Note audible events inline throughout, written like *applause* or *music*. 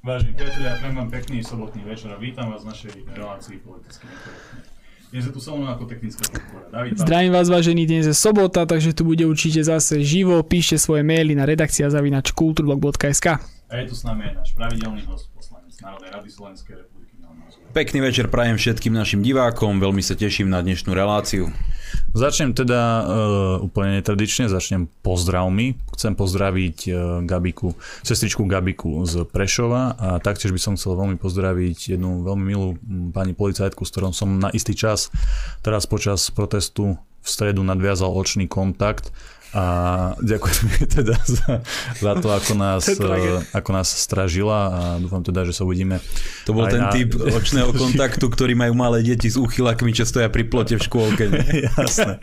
Vážení priatelia, prajem vám pekný sobotný večer a vítam vás v našej relácii politicky nekorektne. Dnes je tu so mnou ako technická podpora. David. Zdravím vás, vážení, dnes je sobota, takže tu bude určite zase živo. Píšte svoje maily na redakcia zavinač kulturblog.sk. A je tu s nami aj náš pravidelný host, poslanec Národnej rady Slovenskej republiky. Pekný večer prajem všetkým našim divákom, veľmi sa teším na dnešnú reláciu. Začnem teda uh, úplne netradične, začnem pozdravmi. Chcem pozdraviť uh, Gabiku, sestričku Gabiku z Prešova a taktiež by som chcel veľmi pozdraviť jednu veľmi milú pani policajtku, s ktorou som na istý čas teraz počas protestu v stredu nadviazal očný kontakt a ďakujem *laughs* teda za, za to, ako nás, *laughs* uh, ako nás stražila a dúfam teda, že sa uvidíme. To bol ten na- typ *laughs* očného kontaktu, ktorý majú malé deti s úchylakmi, čo stoja pri plote v škôlke. ne? Jasné.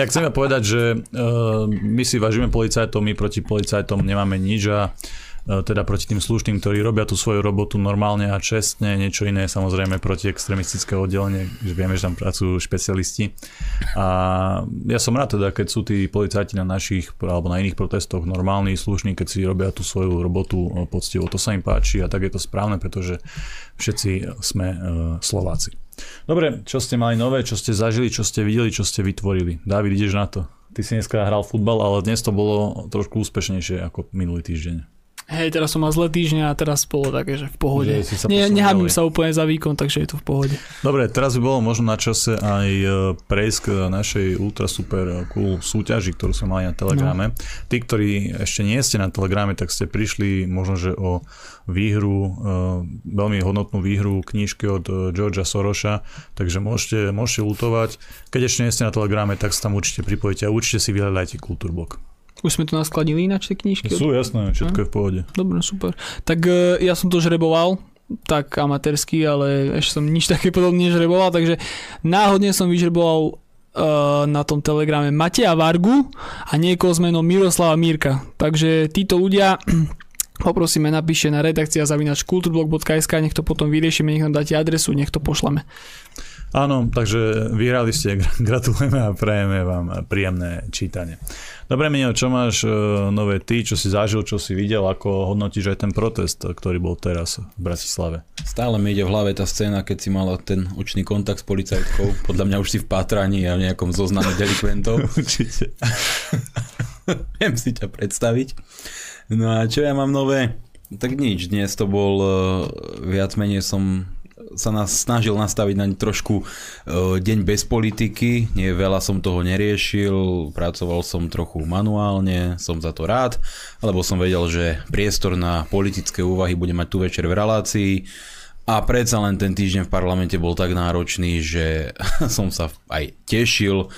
Ja chcem ja povedať, že uh, my si vážime policajtov, my proti policajtom nemáme nič a teda proti tým slušným, ktorí robia tú svoju robotu normálne a čestne, niečo iné samozrejme proti extremistické oddelenie, že vieme, že tam pracujú špecialisti. A ja som rád teda, keď sú tí policajti na našich alebo na iných protestoch normálni, slušní, keď si robia tú svoju robotu uh, poctivo. To sa im páči a tak je to správne, pretože všetci sme uh, Slováci. Dobre, čo ste mali nové, čo ste zažili, čo ste videli, čo ste vytvorili? Dávid, ideš na to. Ty si dneska hral futbal, ale dnes to bolo trošku úspešnejšie ako minulý týždeň. Hej, teraz som mal zlé týždne a teraz bolo také, že v pohode. Že nehábim ďalej. sa úplne za výkon, takže je to v pohode. Dobre, teraz by bolo možno na čase aj e, prejsť k našej ultra super cool súťaži, ktorú sme mali na Telegrame. No. Tí, ktorí ešte nie ste na Telegrame, tak ste prišli možno, že o výhru, e, veľmi hodnotnú výhru knižky od e, Georgia Soroša, takže môžete, môžete lutovať. Keď ešte nie ste na Telegrame, tak sa tam určite pripojite a určite si vyhľadajte Kultúrbok. Už sme tu naskladili ináč tie knižky. Sú jasné, všetko je v pohode. Dobre, super. Tak e, ja som to žreboval, tak amatérsky, ale ešte som nič *laughs* také podobne nežreboval, takže náhodne som vyžreboval e, na tom telegrame Mateja Vargu a niekoho s menom Miroslava Mírka. Takže títo ľudia *clears throat* poprosíme, napíšte na redakcia zavinač kulturblog.sk, nech to potom vyriešime, nech nám dáte adresu, nech to pošleme. Áno, takže vyhrali ste, gra- *laughs* gratulujeme a prajeme vám príjemné čítanie. Dobre, Minio, čo máš e, nové ty, čo si zažil, čo si videl, ako hodnotíš aj ten protest, ktorý bol teraz v Bratislave? Stále mi ide v hlave tá scéna, keď si mala ten očný kontakt s policajtkou. Podľa mňa už si v pátraní a v nejakom zozname delikventov. *laughs* Určite. *laughs* Viem si ťa predstaviť. No a čo ja mám nové? Tak nič, dnes to bol eh, viac menej som sa nás snažil nastaviť na trošku eh, deň bez politiky, nie veľa som toho neriešil, pracoval som trochu manuálne, som za to rád, lebo som vedel, že priestor na politické úvahy bude mať tu večer v relácii. A predsa len ten týždeň v parlamente bol tak náročný, že *laughs* som sa aj tešil,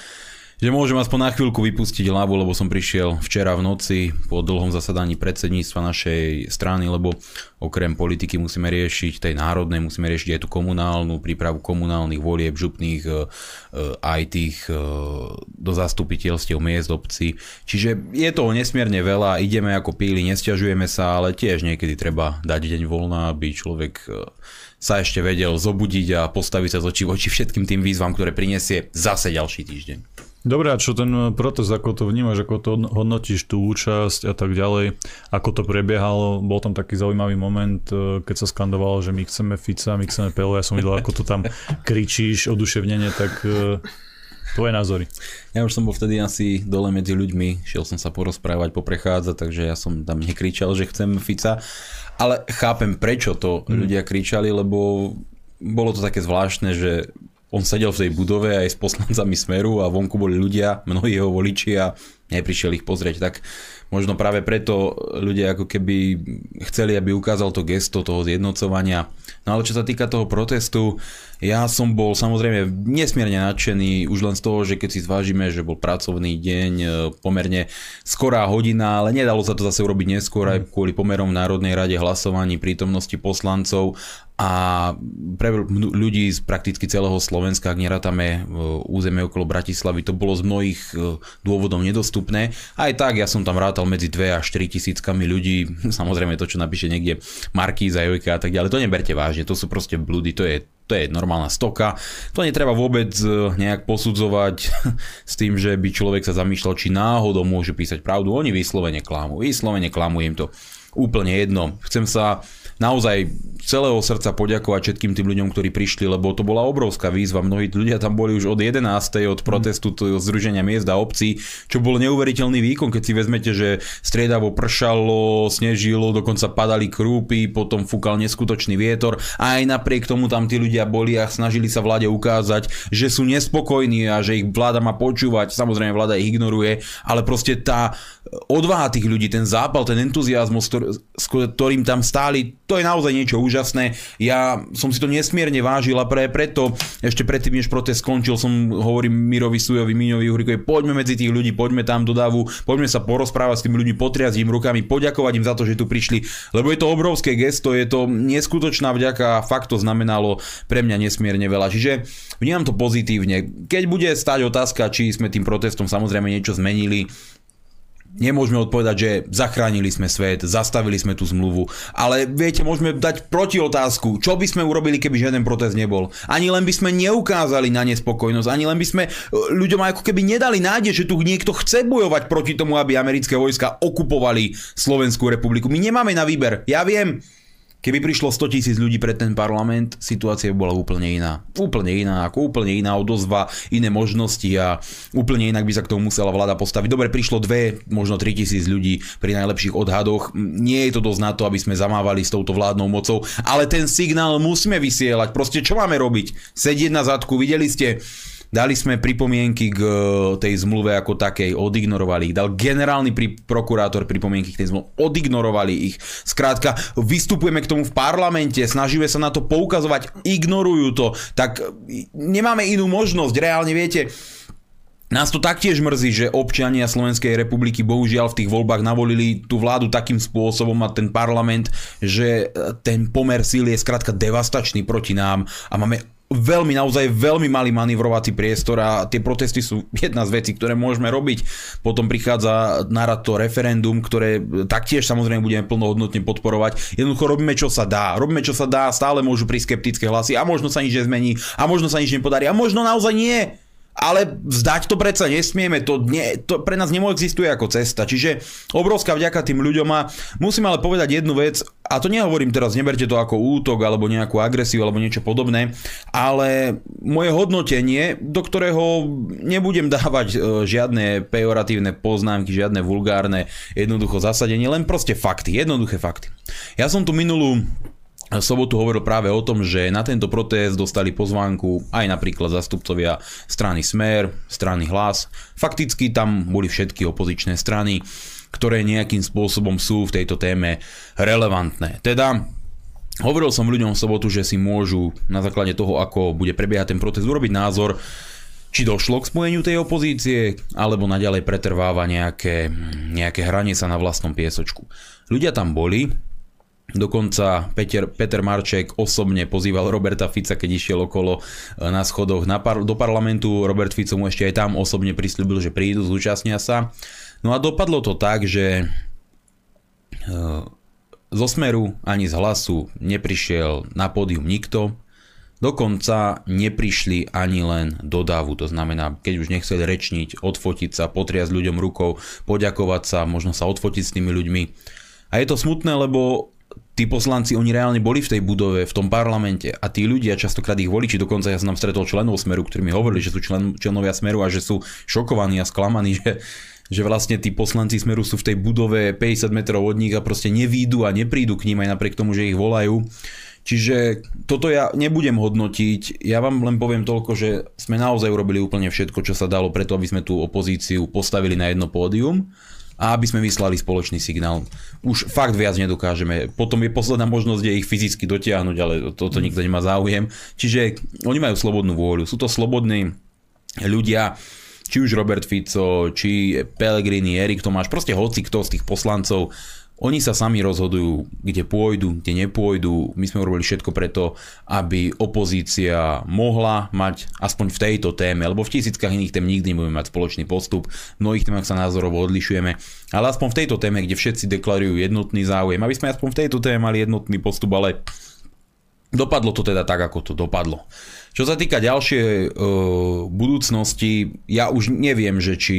že môžem aspoň na chvíľku vypustiť hlavu, lebo som prišiel včera v noci po dlhom zasadaní predsedníctva našej strany, lebo okrem politiky musíme riešiť tej národnej, musíme riešiť aj tú komunálnu, prípravu komunálnych volieb, župných, e, e, aj tých e, do zastupiteľstiev miest obcí. Čiže je toho nesmierne veľa, ideme ako píli, nesťažujeme sa, ale tiež niekedy treba dať deň voľna, aby človek sa ešte vedel zobudiť a postaviť sa z očí voči všetkým tým výzvam, ktoré prinesie zase ďalší týždeň. Dobre, a čo ten protest, ako to vnímaš, ako to hodnotíš tú účasť a tak ďalej, ako to prebiehalo, bol tam taký zaujímavý moment, e, keď sa skandovalo, že my chceme Fica, my chceme Pelo, ja som videl, ako to tam kričíš oduševnenie, tak e, tvoje názory. Ja už som bol vtedy asi dole medzi ľuďmi, šiel som sa porozprávať, poprechádzať, takže ja som tam nekričal, že chcem Fica, ale chápem, prečo to ľudia kričali, lebo bolo to také zvláštne, že on sedel v tej budove aj s poslancami Smeru a vonku boli ľudia, mnohí jeho voliči a neprišiel ich pozrieť, tak možno práve preto ľudia ako keby chceli, aby ukázal to gesto toho zjednocovania. No ale čo sa týka toho protestu, ja som bol samozrejme nesmierne nadšený už len z toho, že keď si zvážime, že bol pracovný deň, e, pomerne skorá hodina, ale nedalo sa to zase urobiť neskôr aj kvôli pomerom v Národnej rade hlasovaní, prítomnosti poslancov a pre ľudí z prakticky celého Slovenska, ak nerátame e, územie okolo Bratislavy, to bolo z mnohých e, dôvodov nedostupné. Aj tak ja som tam rátal medzi 2 až 4 tisíckami ľudí, *laughs* samozrejme to, čo napíše niekde Markíza, Jojka a tak ďalej, to neberte vážne, to sú proste blúdy, to je to je normálna stoka. To netreba vôbec e, nejak posudzovať *laughs* s tým, že by človek sa zamýšľal, či náhodou môže písať pravdu. Oni vyslovene klamú. Vyslovene klamú im to úplne jedno. Chcem sa naozaj celého srdca poďakovať všetkým tým ľuďom, ktorí prišli, lebo to bola obrovská výzva. Mnohí ľudia tam boli už od 11. od protestu mm. Združenia miest a obcí, čo bol neuveriteľný výkon, keď si vezmete, že striedavo pršalo, snežilo, dokonca padali krúpy, potom fúkal neskutočný vietor a aj napriek tomu tam tí ľudia boli a snažili sa vláde ukázať, že sú nespokojní a že ich vláda má počúvať. Samozrejme vláda ich ignoruje, ale proste tá odvaha tých ľudí, ten zápal, ten entuziasmus, s ktorým tam stáli, to je naozaj niečo úžasné. Ja som si to nesmierne vážil a pre, preto ešte predtým, než protest skončil, som hovorím Mirovi Sujovi, Miňovi Uhrikovi, poďme medzi tých ľudí, poďme tam do davu, poďme sa porozprávať s tými ľuďmi, potriasť im rukami, poďakovať im za to, že tu prišli, lebo je to obrovské gesto, je to neskutočná vďaka a fakt to znamenalo pre mňa nesmierne veľa. Čiže vnímam to pozitívne. Keď bude stať otázka, či sme tým protestom samozrejme niečo zmenili, Nemôžeme odpovedať, že zachránili sme svet, zastavili sme tú zmluvu, ale viete, môžeme dať proti otázku, čo by sme urobili, keby žiaden protest nebol. Ani len by sme neukázali na nespokojnosť, ani len by sme e, ľuďom ako keby nedali nádej, že tu niekto chce bojovať proti tomu, aby americké vojska okupovali Slovenskú republiku. My nemáme na výber. Ja viem, Keby prišlo 100 tisíc ľudí pred ten parlament, situácia bola úplne iná. Úplne iná, ako úplne iná odozva, iné možnosti a úplne inak by sa k tomu musela vláda postaviť. Dobre, prišlo dve, možno 3 tisíc ľudí pri najlepších odhadoch. Nie je to dosť na to, aby sme zamávali s touto vládnou mocou, ale ten signál musíme vysielať. Proste čo máme robiť? Sedieť na zadku, videli ste Dali sme pripomienky k e, tej zmluve ako takej, odignorovali ich. Dal generálny pri, prokurátor pripomienky k tej zmluve, odignorovali ich. Skrátka, vystupujeme k tomu v parlamente, snažíme sa na to poukazovať, ignorujú to, tak e, nemáme inú možnosť. Reálne viete, nás to taktiež mrzí, že občania Slovenskej republiky bohužiaľ v tých voľbách navolili tú vládu takým spôsobom a ten parlament, že e, ten pomer síly je skrátka devastačný proti nám a máme veľmi, naozaj veľmi malý manevrovací priestor a tie protesty sú *laughs* jedna z vecí, ktoré môžeme robiť. Potom prichádza na rad to referendum, ktoré taktiež samozrejme budeme plnohodnotne podporovať. Jednoducho robíme, čo sa dá. Robíme, čo sa dá, stále môžu prísť skeptické hlasy a možno sa nič nezmení a možno sa nič nepodarí a možno naozaj nie ale vzdať to predsa nesmieme, to, nie, to pre nás existuje ako cesta. Čiže obrovská vďaka tým ľuďom a musím ale povedať jednu vec, a to nehovorím teraz, neberte to ako útok alebo nejakú agresiu alebo niečo podobné, ale moje hodnotenie, do ktorého nebudem *laughs* dávať e, žiadne pejoratívne poznámky, žiadne vulgárne jednoducho zasadenie, len proste fakty, jednoduché fakty. Ja som tu minulú sobotu hovoril práve o tom, že na tento protest dostali pozvánku aj napríklad zastupcovia strany Smer, strany Hlas. Fakticky tam boli všetky opozičné strany, ktoré nejakým spôsobom sú v tejto téme relevantné. Teda hovoril som ľuďom v sobotu, že si môžu na základe toho, ako bude prebiehať ten protest, urobiť názor, či došlo k spojeniu tej opozície, alebo naďalej pretrváva nejaké, nejaké hranie sa na vlastnom piesočku. Ľudia tam boli, Dokonca Peter, Peter Marček osobne pozýval Roberta Fica, keď išiel okolo e, na schodoch na par, do parlamentu. Robert Fico mu ešte aj tam osobne prislúbil, že prídu, zúčastnia sa. No a dopadlo to tak, že e, zo Smeru ani z hlasu neprišiel na pódium nikto. Dokonca neprišli ani len do dávu, to znamená, keď už nechceli rečniť, odfotiť sa, potriasť ľuďom rukou, poďakovať sa, možno sa odfotiť s tými ľuďmi. A je to smutné, lebo tí poslanci, oni reálne boli v tej budove, v tom parlamente a tí ľudia, častokrát ich voliči, dokonca ja som tam stretol členov Smeru, ktorí mi hovorili, že sú člen, členovia Smeru a že sú šokovaní a sklamaní, *laughs* že, že vlastne tí poslanci Smeru sú v tej budove 50 metrov od nich a proste nevídu a neprídu k ním aj napriek tomu, že ich volajú. Čiže toto ja nebudem hodnotiť, ja vám len poviem toľko, že sme naozaj urobili úplne všetko, čo sa dalo preto, aby sme tú opozíciu postavili na jedno pódium a aby sme vyslali spoločný signál. Už fakt viac nedokážeme. Potom je posledná možnosť je ich fyzicky dotiahnuť, ale toto nikto nemá záujem. Čiže oni majú slobodnú vôľu. Sú to slobodní ľudia, či už Robert Fico, či Pellegrini, Erik Tomáš, proste hoci kto z tých poslancov oni sa sami rozhodujú, kde pôjdu, kde nepôjdu. My sme urobili všetko preto, aby opozícia mohla mať aspoň v tejto téme, lebo v tisíckach iných tém nikdy nebudeme mať spoločný postup. V mnohých témach sa názorovo odlišujeme, ale aspoň v tejto téme, kde všetci deklarujú jednotný záujem, aby sme aspoň v tejto téme mali jednotný postup, ale dopadlo to teda tak, ako to dopadlo. Čo sa týka ďalšej uh, budúcnosti, ja už neviem, že či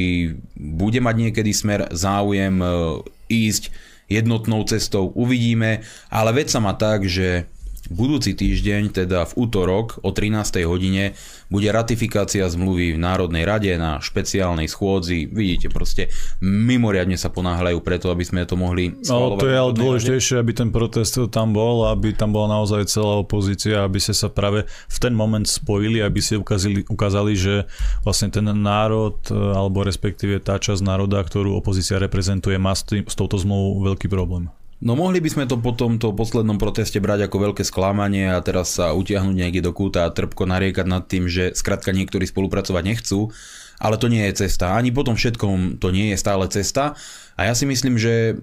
bude mať niekedy smer záujem uh, ísť jednotnou cestou, uvidíme, ale veď sa má tak, že budúci týždeň, teda v útorok o 13. hodine, bude ratifikácia zmluvy v Národnej rade na špeciálnej schôdzi. Vidíte, proste mimoriadne sa ponáhľajú preto, aby sme to mohli No, to je ale dôležitejšie, aby ten protest tam bol, aby tam bola naozaj celá opozícia, aby ste sa práve v ten moment spojili, aby si ukázali, ukázali, že vlastne ten národ, e, alebo respektíve tá časť národa, ktorú opozícia reprezentuje, má s, tým, s touto zmluvou veľký problém. No mohli by sme to po tomto poslednom proteste brať ako veľké sklamanie a teraz sa utiahnuť niekde do kúta a trpko nariekať nad tým, že skrátka niektorí spolupracovať nechcú, ale to nie je cesta. Ani po tom všetkom to nie je stále cesta a ja si myslím, že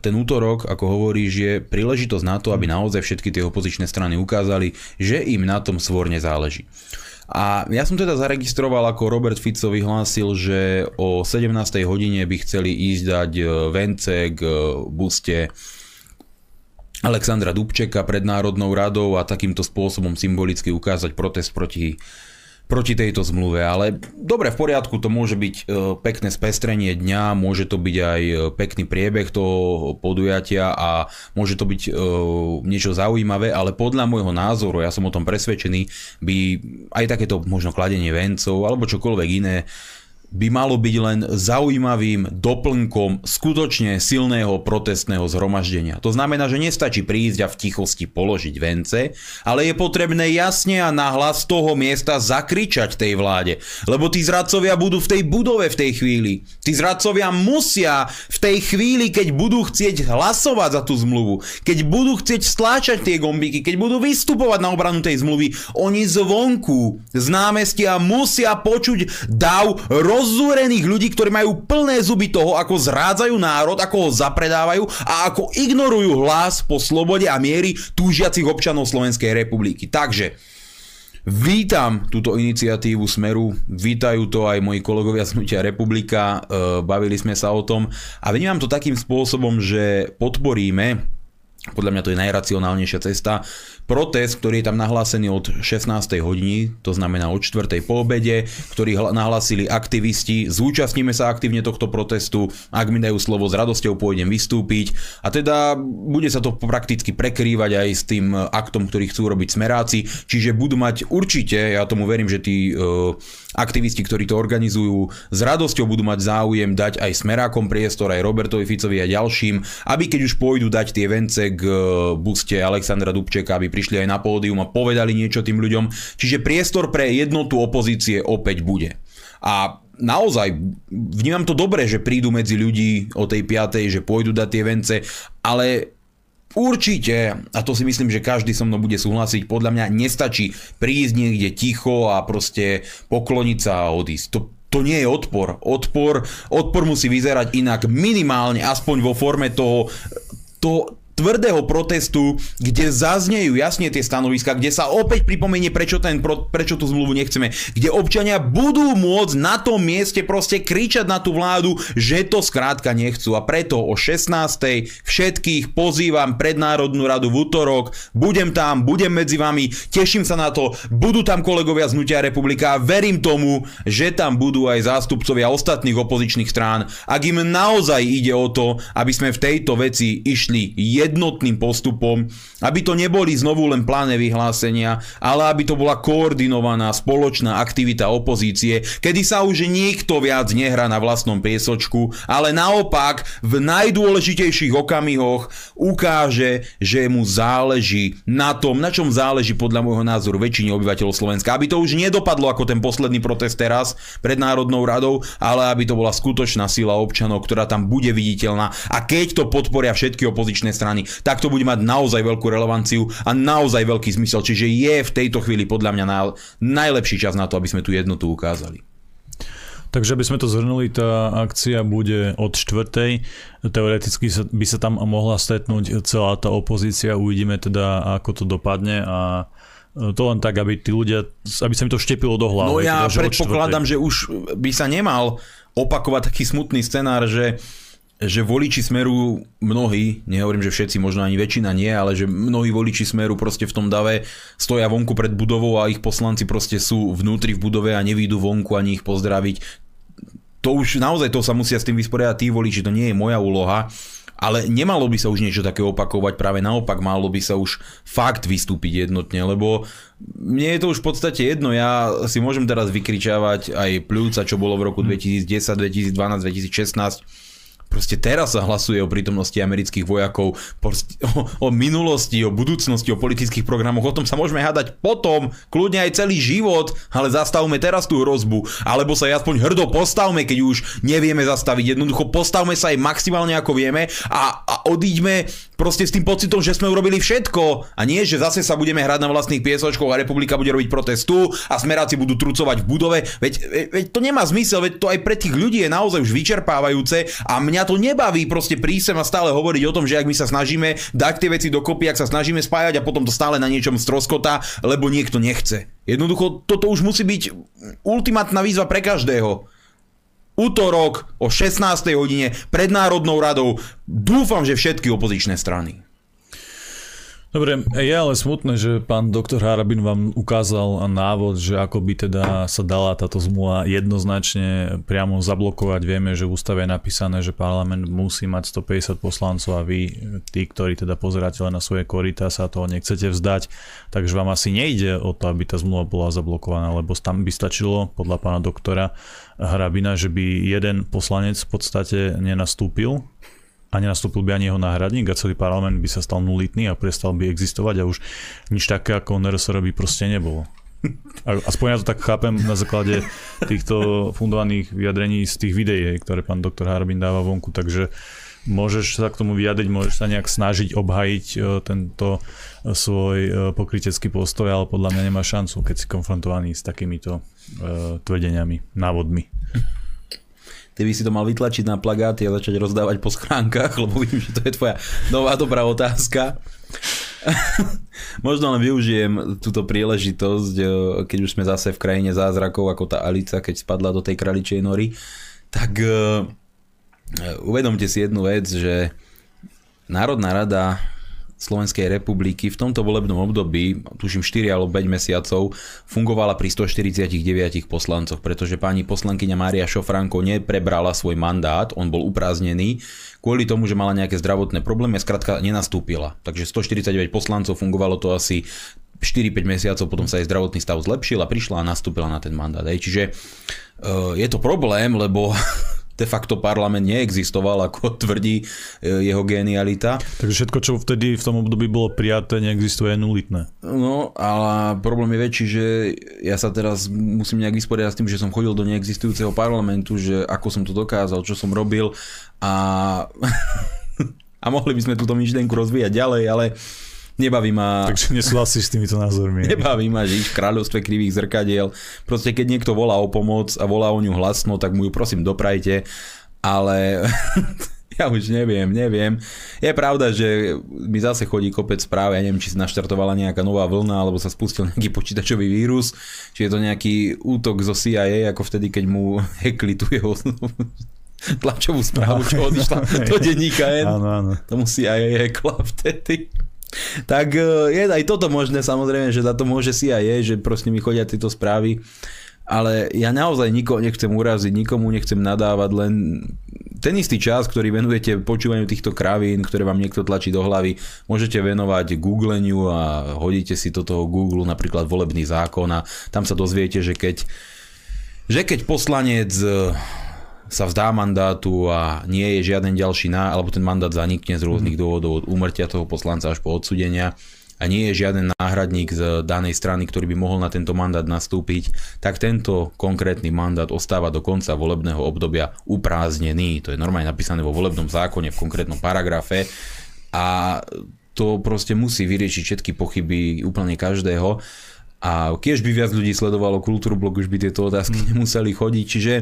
ten útorok, ako hovoríš, je príležitosť na to, aby naozaj všetky tie opozičné strany ukázali, že im na tom svorne záleží. A ja som teda zaregistroval, ako Robert Fico vyhlásil, že o 17. hodine by chceli ísť dať e, vence k e, buste Alexandra Dubčeka pred Národnou radou a takýmto spôsobom symbolicky ukázať protest proti proti tejto zmluve, ale dobre, v poriadku, to môže byť e, pekné spestrenie dňa, môže to byť aj e, pekný priebeh toho podujatia a môže to byť e, niečo zaujímavé, ale podľa môjho názoru, ja som o tom presvedčený, by aj takéto možno kladenie vencov alebo čokoľvek iné by malo byť len zaujímavým doplnkom skutočne silného protestného zhromaždenia. To znamená, že nestačí prísť a v tichosti položiť vence, ale je potrebné jasne a nahlas toho miesta zakričať tej vláde. Lebo tí zradcovia budú v tej budove v tej chvíli. Tí zradcovia musia v tej chvíli, keď budú chcieť hlasovať za tú zmluvu, keď budú chcieť stláčať tie gombíky, keď budú vystupovať na obranu tej zmluvy, oni zvonku z námestia musia počuť dav roz rozzúrených ľudí, ktorí majú plné zuby toho, ako zrádzajú národ, ako ho zapredávajú a ako ignorujú hlas po slobode a miery túžiacich občanov Slovenskej republiky. Takže Vítam túto iniciatívu Smeru, vítajú to aj moji kolegovia z Hnutia Republika, e, bavili sme sa o tom a vnímam to takým spôsobom, že podporíme podľa mňa to je najracionálnejšia cesta. Protest, ktorý je tam nahlásený od 16. hodiny, to znamená od 4. po obede, ktorý nahlásili aktivisti. Zúčastníme sa aktívne tohto protestu. Ak mi dajú slovo, s radosťou pôjdem vystúpiť. A teda bude sa to prakticky prekrývať aj s tým aktom, ktorý chcú robiť smeráci. Čiže budú mať určite, ja tomu verím, že tí uh, aktivisti, ktorí to organizujú, s radosťou budú mať záujem dať aj smerákom priestor, aj Robertovi Ficovi a ďalším, aby keď už pôjdu dať tie vence k e, buste Alexandra Dubčeka, aby prišli aj na pódium a povedali niečo tým ľuďom. Čiže priestor pre jednotu opozície opäť bude. A naozaj vnímam to dobre, že prídu medzi ľudí o tej piatej, že pôjdu dať tie vence, ale Určite, a to si myslím, že každý so mnou bude súhlasiť, podľa mňa nestačí prísť niekde ticho a proste pokloniť sa a odísť. To, to nie je odpor. Odpor, odpor musí vyzerať inak minimálne, aspoň vo forme toho, to, tvrdého protestu, kde zaznejú jasne tie stanoviska, kde sa opäť pripomenie, prečo, ten, prečo tú zmluvu nechceme, kde občania budú môcť na tom mieste proste kričať na tú vládu, že to skrátka nechcú. A preto o 16. všetkých pozývam pred Národnú radu v útorok, budem tam, budem medzi vami, teším sa na to, budú tam kolegovia z Hnutia republika a verím tomu, že tam budú aj zástupcovia ostatných opozičných strán. Ak im naozaj ide o to, aby sme v tejto veci išli jednotným postupom, aby to neboli znovu len pláne vyhlásenia, ale aby to bola koordinovaná spoločná aktivita opozície, kedy sa už nikto viac nehrá na vlastnom piesočku, ale naopak v najdôležitejších okamihoch ukáže, že mu záleží na tom, na čom záleží podľa môjho názoru väčšine obyvateľov Slovenska. Aby to už nedopadlo ako ten posledný protest teraz pred Národnou radou, ale aby to bola skutočná sila občanov, ktorá tam bude viditeľná. A keď to podporia všetky opozičné strany, strany, tak to bude mať naozaj veľkú relevanciu a naozaj veľký zmysel. Čiže je v tejto chvíli podľa mňa najlepší čas na to, aby sme tú jednotu ukázali. Takže aby sme to zhrnuli, tá akcia bude od štvrtej. Teoreticky by sa tam mohla stretnúť celá tá opozícia. Uvidíme teda, ako to dopadne a to len tak, aby tí ľudia, aby sa mi to štepilo do hlavy. No ja teda, predpokladám, že už by sa nemal opakovať taký smutný scenár, že že voliči Smeru, mnohí, nehovorím, že všetci, možno ani väčšina nie, ale že mnohí voliči Smeru proste v tom dave stoja vonku pred budovou a ich poslanci proste sú vnútri v budove a nevídu vonku ani ich pozdraviť. To už naozaj to sa musia s tým vysporiadať tí voliči, to nie je moja úloha Ale nemalo by sa už niečo také opakovať, práve naopak malo by sa už fakt vystúpiť jednotne, lebo mne je to už v podstate jedno, ja si môžem teraz vykričávať aj pľúca, čo bolo v roku 2010, 2012, 2016, Proste teraz sa hlasuje o prítomnosti amerických vojakov, proste, o, o minulosti, o budúcnosti, o politických programoch. O tom sa môžeme hádať potom, kľudne aj celý život, ale zastavme teraz tú hrozbu. Alebo sa aspoň hrdo postavme, keď už nevieme zastaviť. Jednoducho postavme sa aj maximálne ako vieme a, a odíďme proste s tým pocitom, že sme urobili všetko. A nie, že zase sa budeme hrať na vlastných piesočkoch a republika bude robiť protestu a smeráci budú trucovať v budove. Veď, veď to nemá zmysel, veď to aj pre tých ľudí je naozaj už vyčerpávajúce a mňa to nebaví proste prísť sem a stále hovoriť o tom, že ak my sa snažíme dať tie veci dokopy, ak sa snažíme spájať a potom to stále na niečom stroskota, lebo niekto nechce. Jednoducho, toto už musí byť ultimátna výzva pre každého. Útorok o 16. hodine pred Národnou radou. Dúfam, že všetky opozičné strany. Dobre, je ale smutné, že pán doktor Harabin vám ukázal návod, že ako by teda sa dala táto zmluva jednoznačne priamo zablokovať. Vieme, že v ústave je napísané, že parlament musí mať 150 poslancov a vy, tí, ktorí teda pozeráte len na svoje korita, sa toho nechcete vzdať. Takže vám asi nejde o to, aby tá zmluva bola zablokovaná, lebo tam by stačilo, podľa pána doktora Harabina, že by jeden poslanec v podstate nenastúpil a nenastúpil by ani jeho náhradník a celý parlament by sa stal nulitný a prestal by existovať a už nič také ako NRSR by proste nebolo. Aspoň ja to tak chápem na základe týchto fundovaných vyjadrení z tých videí, ktoré pán doktor Harbin dáva vonku, takže môžeš sa k tomu vyjadriť, môžeš sa nejak snažiť obhajiť e, tento svoj e, pokrytecký postoj, ale podľa mňa nemá šancu, keď si konfrontovaný s takýmito tvrdeniami, návodmi. Ty by si to mal vytlačiť na plagáty a začať rozdávať po schránkach, *laughs* lebo vidím, že to je tvoja nová dobrá otázka. *laughs* Možno len využijem túto príležitosť, e, keď už sme zase v krajine zázrakov, ako tá Alica, keď spadla do tej kraličej nory, tak uh, uvedomte si jednu vec, že Národná rada Slovenskej republiky v tomto volebnom období, tuším 4 alebo 5 mesiacov, fungovala pri 149 poslancoch, pretože pani poslankyňa Mária Šofranko neprebrala svoj mandát, on bol upráznený, kvôli tomu, že mala nejaké zdravotné problémy skrátka nenastúpila. Takže 149 poslancov fungovalo to asi 4-5 mesiacov, potom sa jej zdravotný stav zlepšil a prišla a nastúpila na ten mandát. Čiže uh, je to problém, lebo *laughs* de facto parlament neexistoval, ako *laughs* tvrdí e, jeho genialita. Takže všetko, čo vtedy v tom období bolo prijaté, neexistuje nulitné. No, ale problém je väčší, že ja sa teraz musím nejak vysporiadať s tým, že som chodil do neexistujúceho parlamentu, že ako som to dokázal, čo som robil a, *laughs* a mohli by sme túto myšlienku rozvíjať ďalej, ale Nebaví ma... Takže nesúhlasíš s týmito názormi. *laughs* Nebaví ma žiť v kráľovstve krivých zrkadiel. Proste keď niekto volá o pomoc a volá o ňu hlasno, tak mu ju prosím doprajte. Ale *laughs* ja už neviem, neviem. Je pravda, že mi zase chodí kopec správ, ja neviem, či sa naštartovala nejaká nová vlna, alebo sa spustil nejaký počítačový vírus, či je to nejaký útok zo CIA, ako vtedy, keď mu *laughs* hekli tu jeho tlačovú správu, čo odišla do denníka N. Áno, áno. Tomu CIA hekla vtedy. Tak e, je aj toto možné, samozrejme, že za to môže si aj je, že proste mi chodia tieto správy. Ale ja naozaj nikoho nechcem uraziť, nikomu nechcem nadávať, len ten istý čas, ktorý venujete počúvaniu týchto kravín, ktoré vám niekto tlačí do hlavy, môžete venovať googleniu a hodíte si do toho Google napríklad volebný zákon a tam sa dozviete, že keď, že keď poslanec sa vzdá mandátu a nie je žiaden ďalší ná, alebo ten mandát zanikne z rôznych mhm. dôvodov od úmrtia toho poslanca až po odsudenia a nie je žiaden náhradník z danej strany, ktorý by mohol na tento mandát nastúpiť, tak tento konkrétny mandát ostáva do konca volebného obdobia upráznený. To je normálne napísané vo volebnom zákone v konkrétnom paragrafe a to proste musí vyriešiť všetky pochyby úplne každého. A keď by viac ľudí sledovalo kultúrblog, už by tieto otázky mm. nemuseli chodiť. Čiže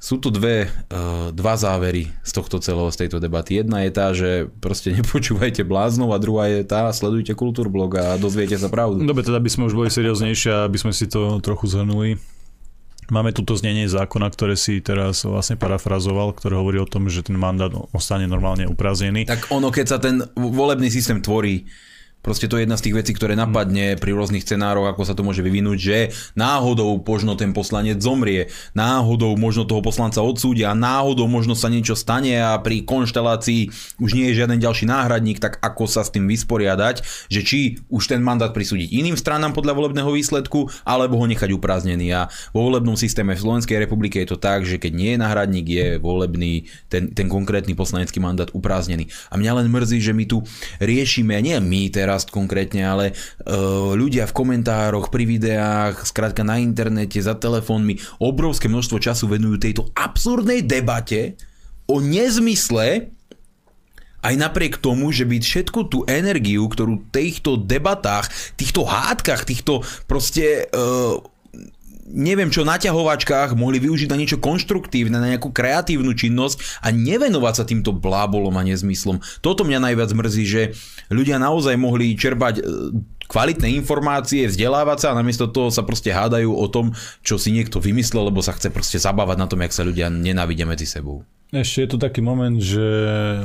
sú tu dve, uh, dva závery z tohto celého, z tejto debaty. Jedna je tá, že proste *laughs* nepočúvajte bláznov a druhá je tá, sledujte kultúrblog a dozviete sa pravdu. Dobre, teda by sme už boli serióznejšie, aby sme si to trochu zhrnuli. Máme tuto znenie zákona, ktoré si teraz vlastne parafrazoval, ktoré hovorí o tom, že ten mandát ostane normálne uprázdnený. Tak ono, keď sa ten volebný systém tvorí, Proste to je jedna z tých vecí, ktoré napadne pri rôznych scenároch, ako sa to môže vyvinúť, že náhodou možno ten poslanec zomrie, náhodou možno toho poslanca odsúdia, náhodou možno sa niečo stane a pri konštelácii už nie je žiaden ďalší náhradník, tak ako sa s tým vysporiadať, že či už ten mandát prisúdiť iným stranám podľa volebného výsledku, alebo ho nechať upráznený. A vo volebnom systéme v Slovenskej republike je to tak, že keď nie je náhradník, je volebný ten, ten konkrétny poslanecký mandát upráznený. A mňa len mrzí, že my tu riešime, nie my teraz, Rast konkrétne, ale uh, ľudia v komentároch, pri videách, skrátka na internete, za telefónmi, obrovské množstvo času venujú tejto absurdnej debate o nezmysle, aj napriek tomu, že by všetku tú energiu, ktorú v týchto debatách, týchto hádkach, týchto proste uh, neviem čo, na ťahovačkách mohli využiť na niečo konštruktívne, na nejakú kreatívnu činnosť a nevenovať sa týmto blábolom a nezmyslom. Toto mňa najviac mrzí, že ľudia naozaj mohli čerpať e, kvalitné informácie, vzdelávať sa a namiesto toho sa proste hádajú o tom, čo si niekto vymyslel, lebo sa chce proste zabávať na tom, jak sa ľudia nenávidia medzi sebou. Ešte je tu taký moment, že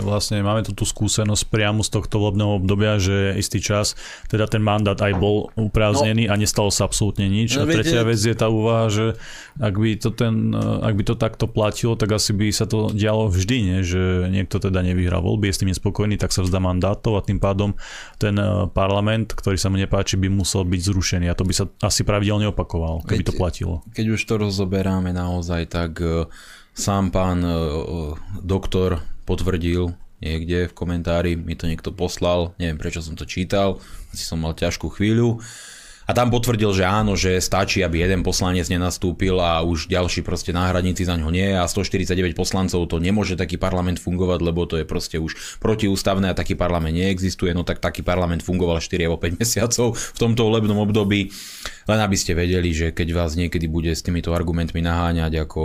vlastne máme tu tú skúsenosť priamo z tohto volebného obdobia, že istý čas, teda ten mandát aj bol upráznený no. a nestalo sa absolútne nič. No, a tretia viete... vec je tá úvaha, že ak by, to ten, ak by to takto platilo, tak asi by sa to dialo vždy, nie? že niekto teda nevyhral voľby, je s tým nespokojný, tak sa vzdá mandátov a tým pádom ten eh, parlament, ktorý sa mu nepáči, by musel byť zrušený a to by sa asi pravidelne opakovalo, keby keď, to platilo. Keď už to rozoberáme naozaj, tak eh, Sám pán e, doktor potvrdil niekde v komentári, mi to niekto poslal, neviem prečo som to čítal, asi som mal ťažkú chvíľu. A tam potvrdil, že áno, že stačí, aby jeden poslanec nenastúpil a už ďalší proste náhradníci za ňo nie a 149 poslancov to nemôže taký parlament fungovať, lebo to je proste už protiústavné a taký parlament neexistuje, no tak taký parlament fungoval 4 alebo 5 *laughs* mesiacov v tomto volebnom období. Len aby ste vedeli, že keď vás niekedy bude s týmito argumentmi naháňať ako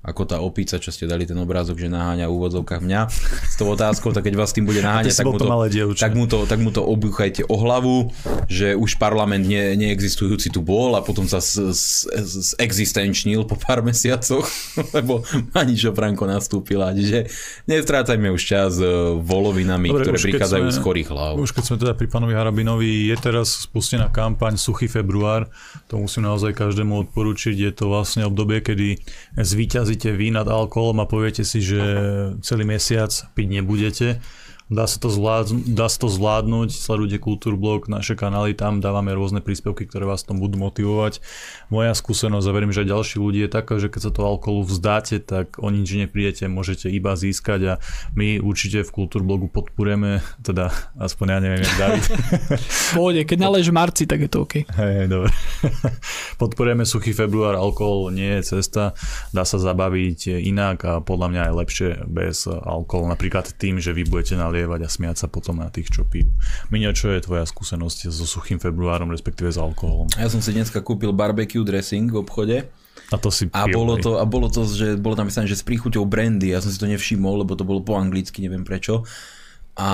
ako tá opica, čo ste dali ten obrázok, že naháňa v úvodzovkách mňa s tou otázkou, tak keď vás tým bude naháňať, tak mu, to, tak, mu to, tak mu to obuchajte o hlavu, že už parlament ne, neexistujúci tu bol a potom sa existenčnil po pár mesiacoch, *laughs* lebo Maničo Franko nastúpila. Čiže nestrácajme už čas e, volovinami, Dobre, ktoré prichádzajú sme, z chorých hlav. Už keď sme teda pri pánovi Harabinovi, je teraz spustená kampaň Suchý február, to musím naozaj každému odporučiť, je to vlastne obdobie, kedy zvýťazí narazíte vy nad alkoholom a poviete si, že celý mesiac piť nebudete, Dá sa to, zvládnuť, dá sa to zvládnuť, sledujte Kultúrblog, naše kanály, tam dávame rôzne príspevky, ktoré vás tom budú motivovať. Moja skúsenosť a verím, že aj ďalší ľudí je taká, že keď sa to alkoholu vzdáte, tak o nič neprídete, môžete iba získať a my určite v Kultúrblogu podporujeme, teda aspoň ja neviem, jak David. Pôjde, keď nalež v marci, tak je to OK. Hej, dobre. podporujeme suchý február, alkohol nie je cesta, dá sa zabaviť inak a podľa mňa je lepšie bez alkoholu, napríklad tým, že vy budete nalievať nalievať a smiať sa potom na tých, čo pijú. Miňo, čo je tvoja skúsenosť so suchým februárom, respektíve s alkoholom? Ja som si dneska kúpil barbecue dressing v obchode. A to si a bolo to, a bolo to, že bolo tam myslené, že s príchuťou brandy. Ja som si to nevšimol, lebo to bolo po anglicky, neviem prečo a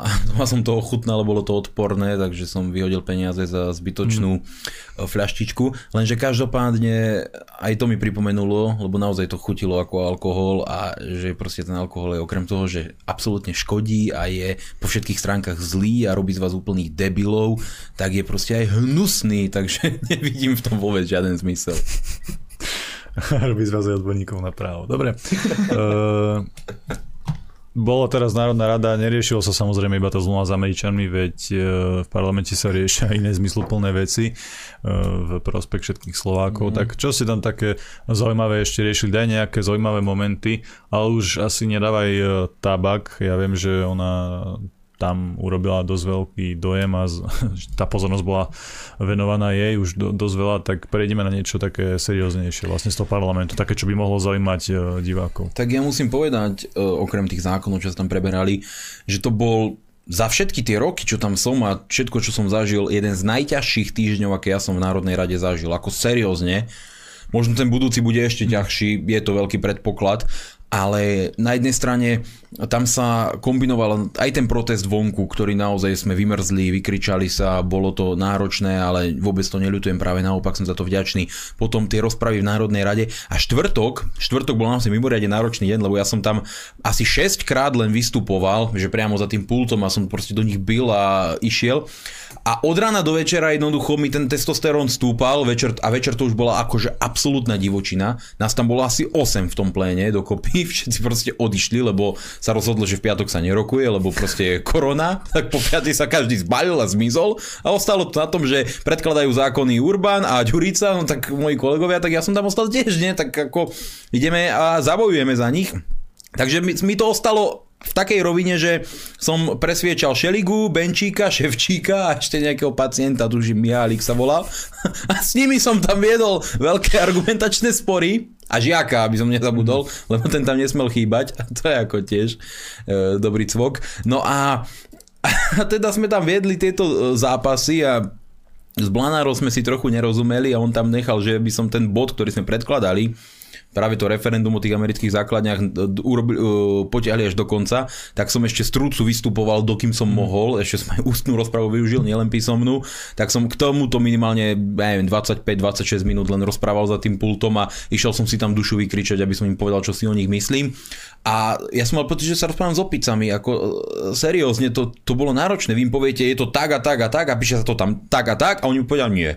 *laughs* doma som to ochutnal, bolo to odporné, takže som vyhodil peniaze za zbytočnú mm. fľaštičku. Lenže každopádne aj to mi pripomenulo, lebo naozaj to chutilo ako alkohol a že proste ten alkohol je okrem toho, že absolútne škodí a je po všetkých stránkach zlý a robí z vás úplných debilov, tak je proste aj hnusný, *laughs* takže nevidím v tom vôbec žiaden zmysel. *laughs* robí z vás aj odborníkov na právo. Dobre. uh, bolo teraz Národná rada, neriešilo sa samozrejme iba to zmluva s Američanmi, veď e, v parlamente sa riešia *laughs* iné zmysluplné veci e, v prospech všetkých Slovákov. Mm. Tak čo ste tam také zaujímavé ešte riešili? Daj nejaké zaujímavé momenty, ale už asi nedávaj e, tabak. Ja viem, že ona tam urobila dosť veľký dojem a *laughs* tá pozornosť bola venovaná jej už do, dosť veľa, tak prejdeme na niečo také serióznejšie vlastne z toho parlamentu, také, čo by mohlo zaujímať uh, divákov. Tak ja musím povedať, uh, okrem tých zákonov, čo sa tam preberali, že to bol za všetky tie roky, čo tam som a všetko, čo som zažil, jeden z najťažších týždňov, aké ja som v Národnej rade zažil. Ako seriózne. Možno ten budúci bude ešte ťažší, je to veľký predpoklad, ale na jednej strane tam sa kombinoval aj ten protest vonku, ktorý naozaj sme vymrzli, vykričali sa, bolo to náročné, ale vôbec to neľutujem, práve naopak som za to vďačný. Potom tie rozpravy v Národnej rade a štvrtok, štvrtok bol naozaj mimoriadne náročný deň, lebo ja som tam asi 6 krát len vystupoval, že priamo za tým pultom a som proste do nich bil a išiel. A od rána do večera jednoducho mi ten testosterón stúpal večer, a večer to už bola akože absolútna divočina. Nás tam bolo asi 8 v tom pléne dokopy, všetci proste odišli, lebo sa rozhodlo, že v piatok sa nerokuje, lebo proste je korona, *laughs* tak po piatej sa každý zbalil a zmizol a ostalo to na tom, že predkladajú zákony Urban a Ďurica, no tak moji kolegovia, tak ja som tam ostal tiež, nie? Tak ako ideme a zabojujeme za nich. Takže mi, mi to ostalo v takej rovine, že som presviečal Šeligu, Benčíka, *laughs* Ševčíka a ešte nejakého pacienta, tužím Mihálik sa volal. *laughs* A s nimi som tam viedol veľké argumentačné spory a žiaka, aby som nezabudol, lebo ten tam nesmel chýbať. A to je ako tiež e, dobrý cvok. No a, a teda sme tam viedli tieto e, zápasy a s Blanárom sme si trochu nerozumeli a on tam nechal, že by som ten bod, ktorý sme predkladali, práve to referendum o tých amerických základniach urobil, uh, potiahli až do konca, tak som ešte z trúcu vystupoval, dokým som mm. mohol, ešte som aj ústnú rozpravu využil, nielen písomnú, tak som k tomuto minimálne, neviem, 25-26 minút len rozprával za tým pultom a išiel som si tam dušu vykričať, aby som im povedal, čo si o nich myslím. A ja som mal pocit, že sa rozprávam s opicami, ako e, seriózne, to, to bolo náročné. Vy im poviete, je to tak a tak a tak a píše sa to tam tak a tak a oni mi povedali nie.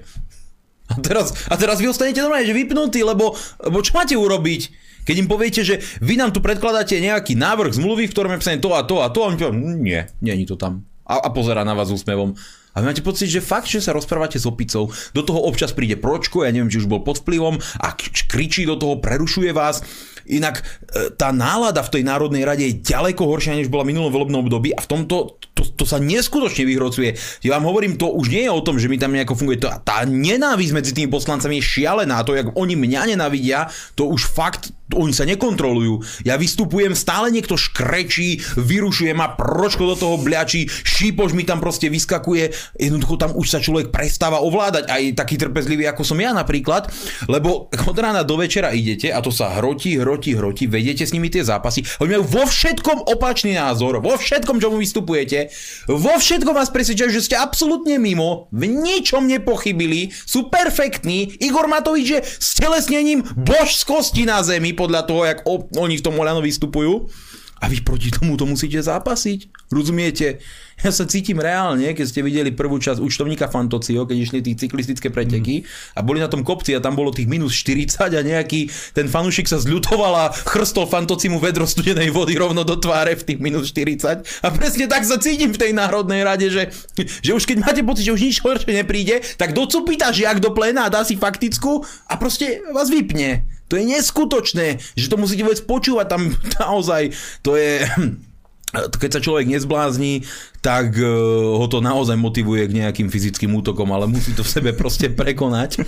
A teraz, a teraz vy ostanete normálne, že vypnutí, lebo, lebo čo máte urobiť? Keď im poviete, že vy nám tu predkladáte nejaký návrh zmluvy, v ktorom je písané to a to a to, a oni povedia, "Mm, nie, je to tam. A, a pozera na vás úsmevom. A vy máte pocit, že fakt, že sa rozprávate s opicou, do toho občas príde pročko, ja neviem, či už bol pod vplyvom a kričí do toho, prerušuje vás. Inak e, tá nálada v tej Národnej rade je ďaleko horšia, než bola v minulom volebnom období a v tomto to, to sa neskutočne vyhrocuje. Ja vám hovorím, to už nie je o tom, že mi tam nejako funguje. To, tá nenávisť medzi tými poslancami je šialená. To, jak oni mňa nenávidia, to už fakt oni sa nekontrolujú. Ja vystupujem, stále niekto škrečí, vyrušuje ma, pročko do toho bľačí, šípož mi tam proste vyskakuje, jednoducho tam už sa človek prestáva ovládať, aj taký trpezlivý ako som ja napríklad, lebo od rána do večera idete a to sa hrotí, hrotí, hrotí, vedete s nimi tie zápasy, oni majú vo všetkom opačný názor, vo všetkom, čomu vystupujete, vo všetkom vás presvedčajú, že ste absolútne mimo, v ničom nepochybili, sú perfektní, Igor Matovič je s telesnením božskosti na zemi, podľa toho, jak oni v tom Oľano vystupujú. A vy proti tomu to musíte zápasiť. Rozumiete? Ja sa cítim reálne, keď ste videli prvú časť účtovníka Fantocio, keď išli tí cyklistické preteky mm. a boli na tom kopci a tam bolo tých minus 40 a nejaký ten fanúšik sa zľutoval a chrstol Fantocimu vedro studenej vody rovno do tváre v tých minus 40 a presne tak sa cítim v tej národnej rade, že, že už keď máte pocit, že už nič horšie nepríde, tak docupí tá žiak do pléna a dá si faktickú a proste vás vypne. To je neskutočné, že to musíte vôbec počúvať tam *laughs* naozaj. To je *clears throat* keď sa človek nezblázni, tak uh, ho to naozaj motivuje k nejakým fyzickým útokom, ale musí to v sebe proste prekonať,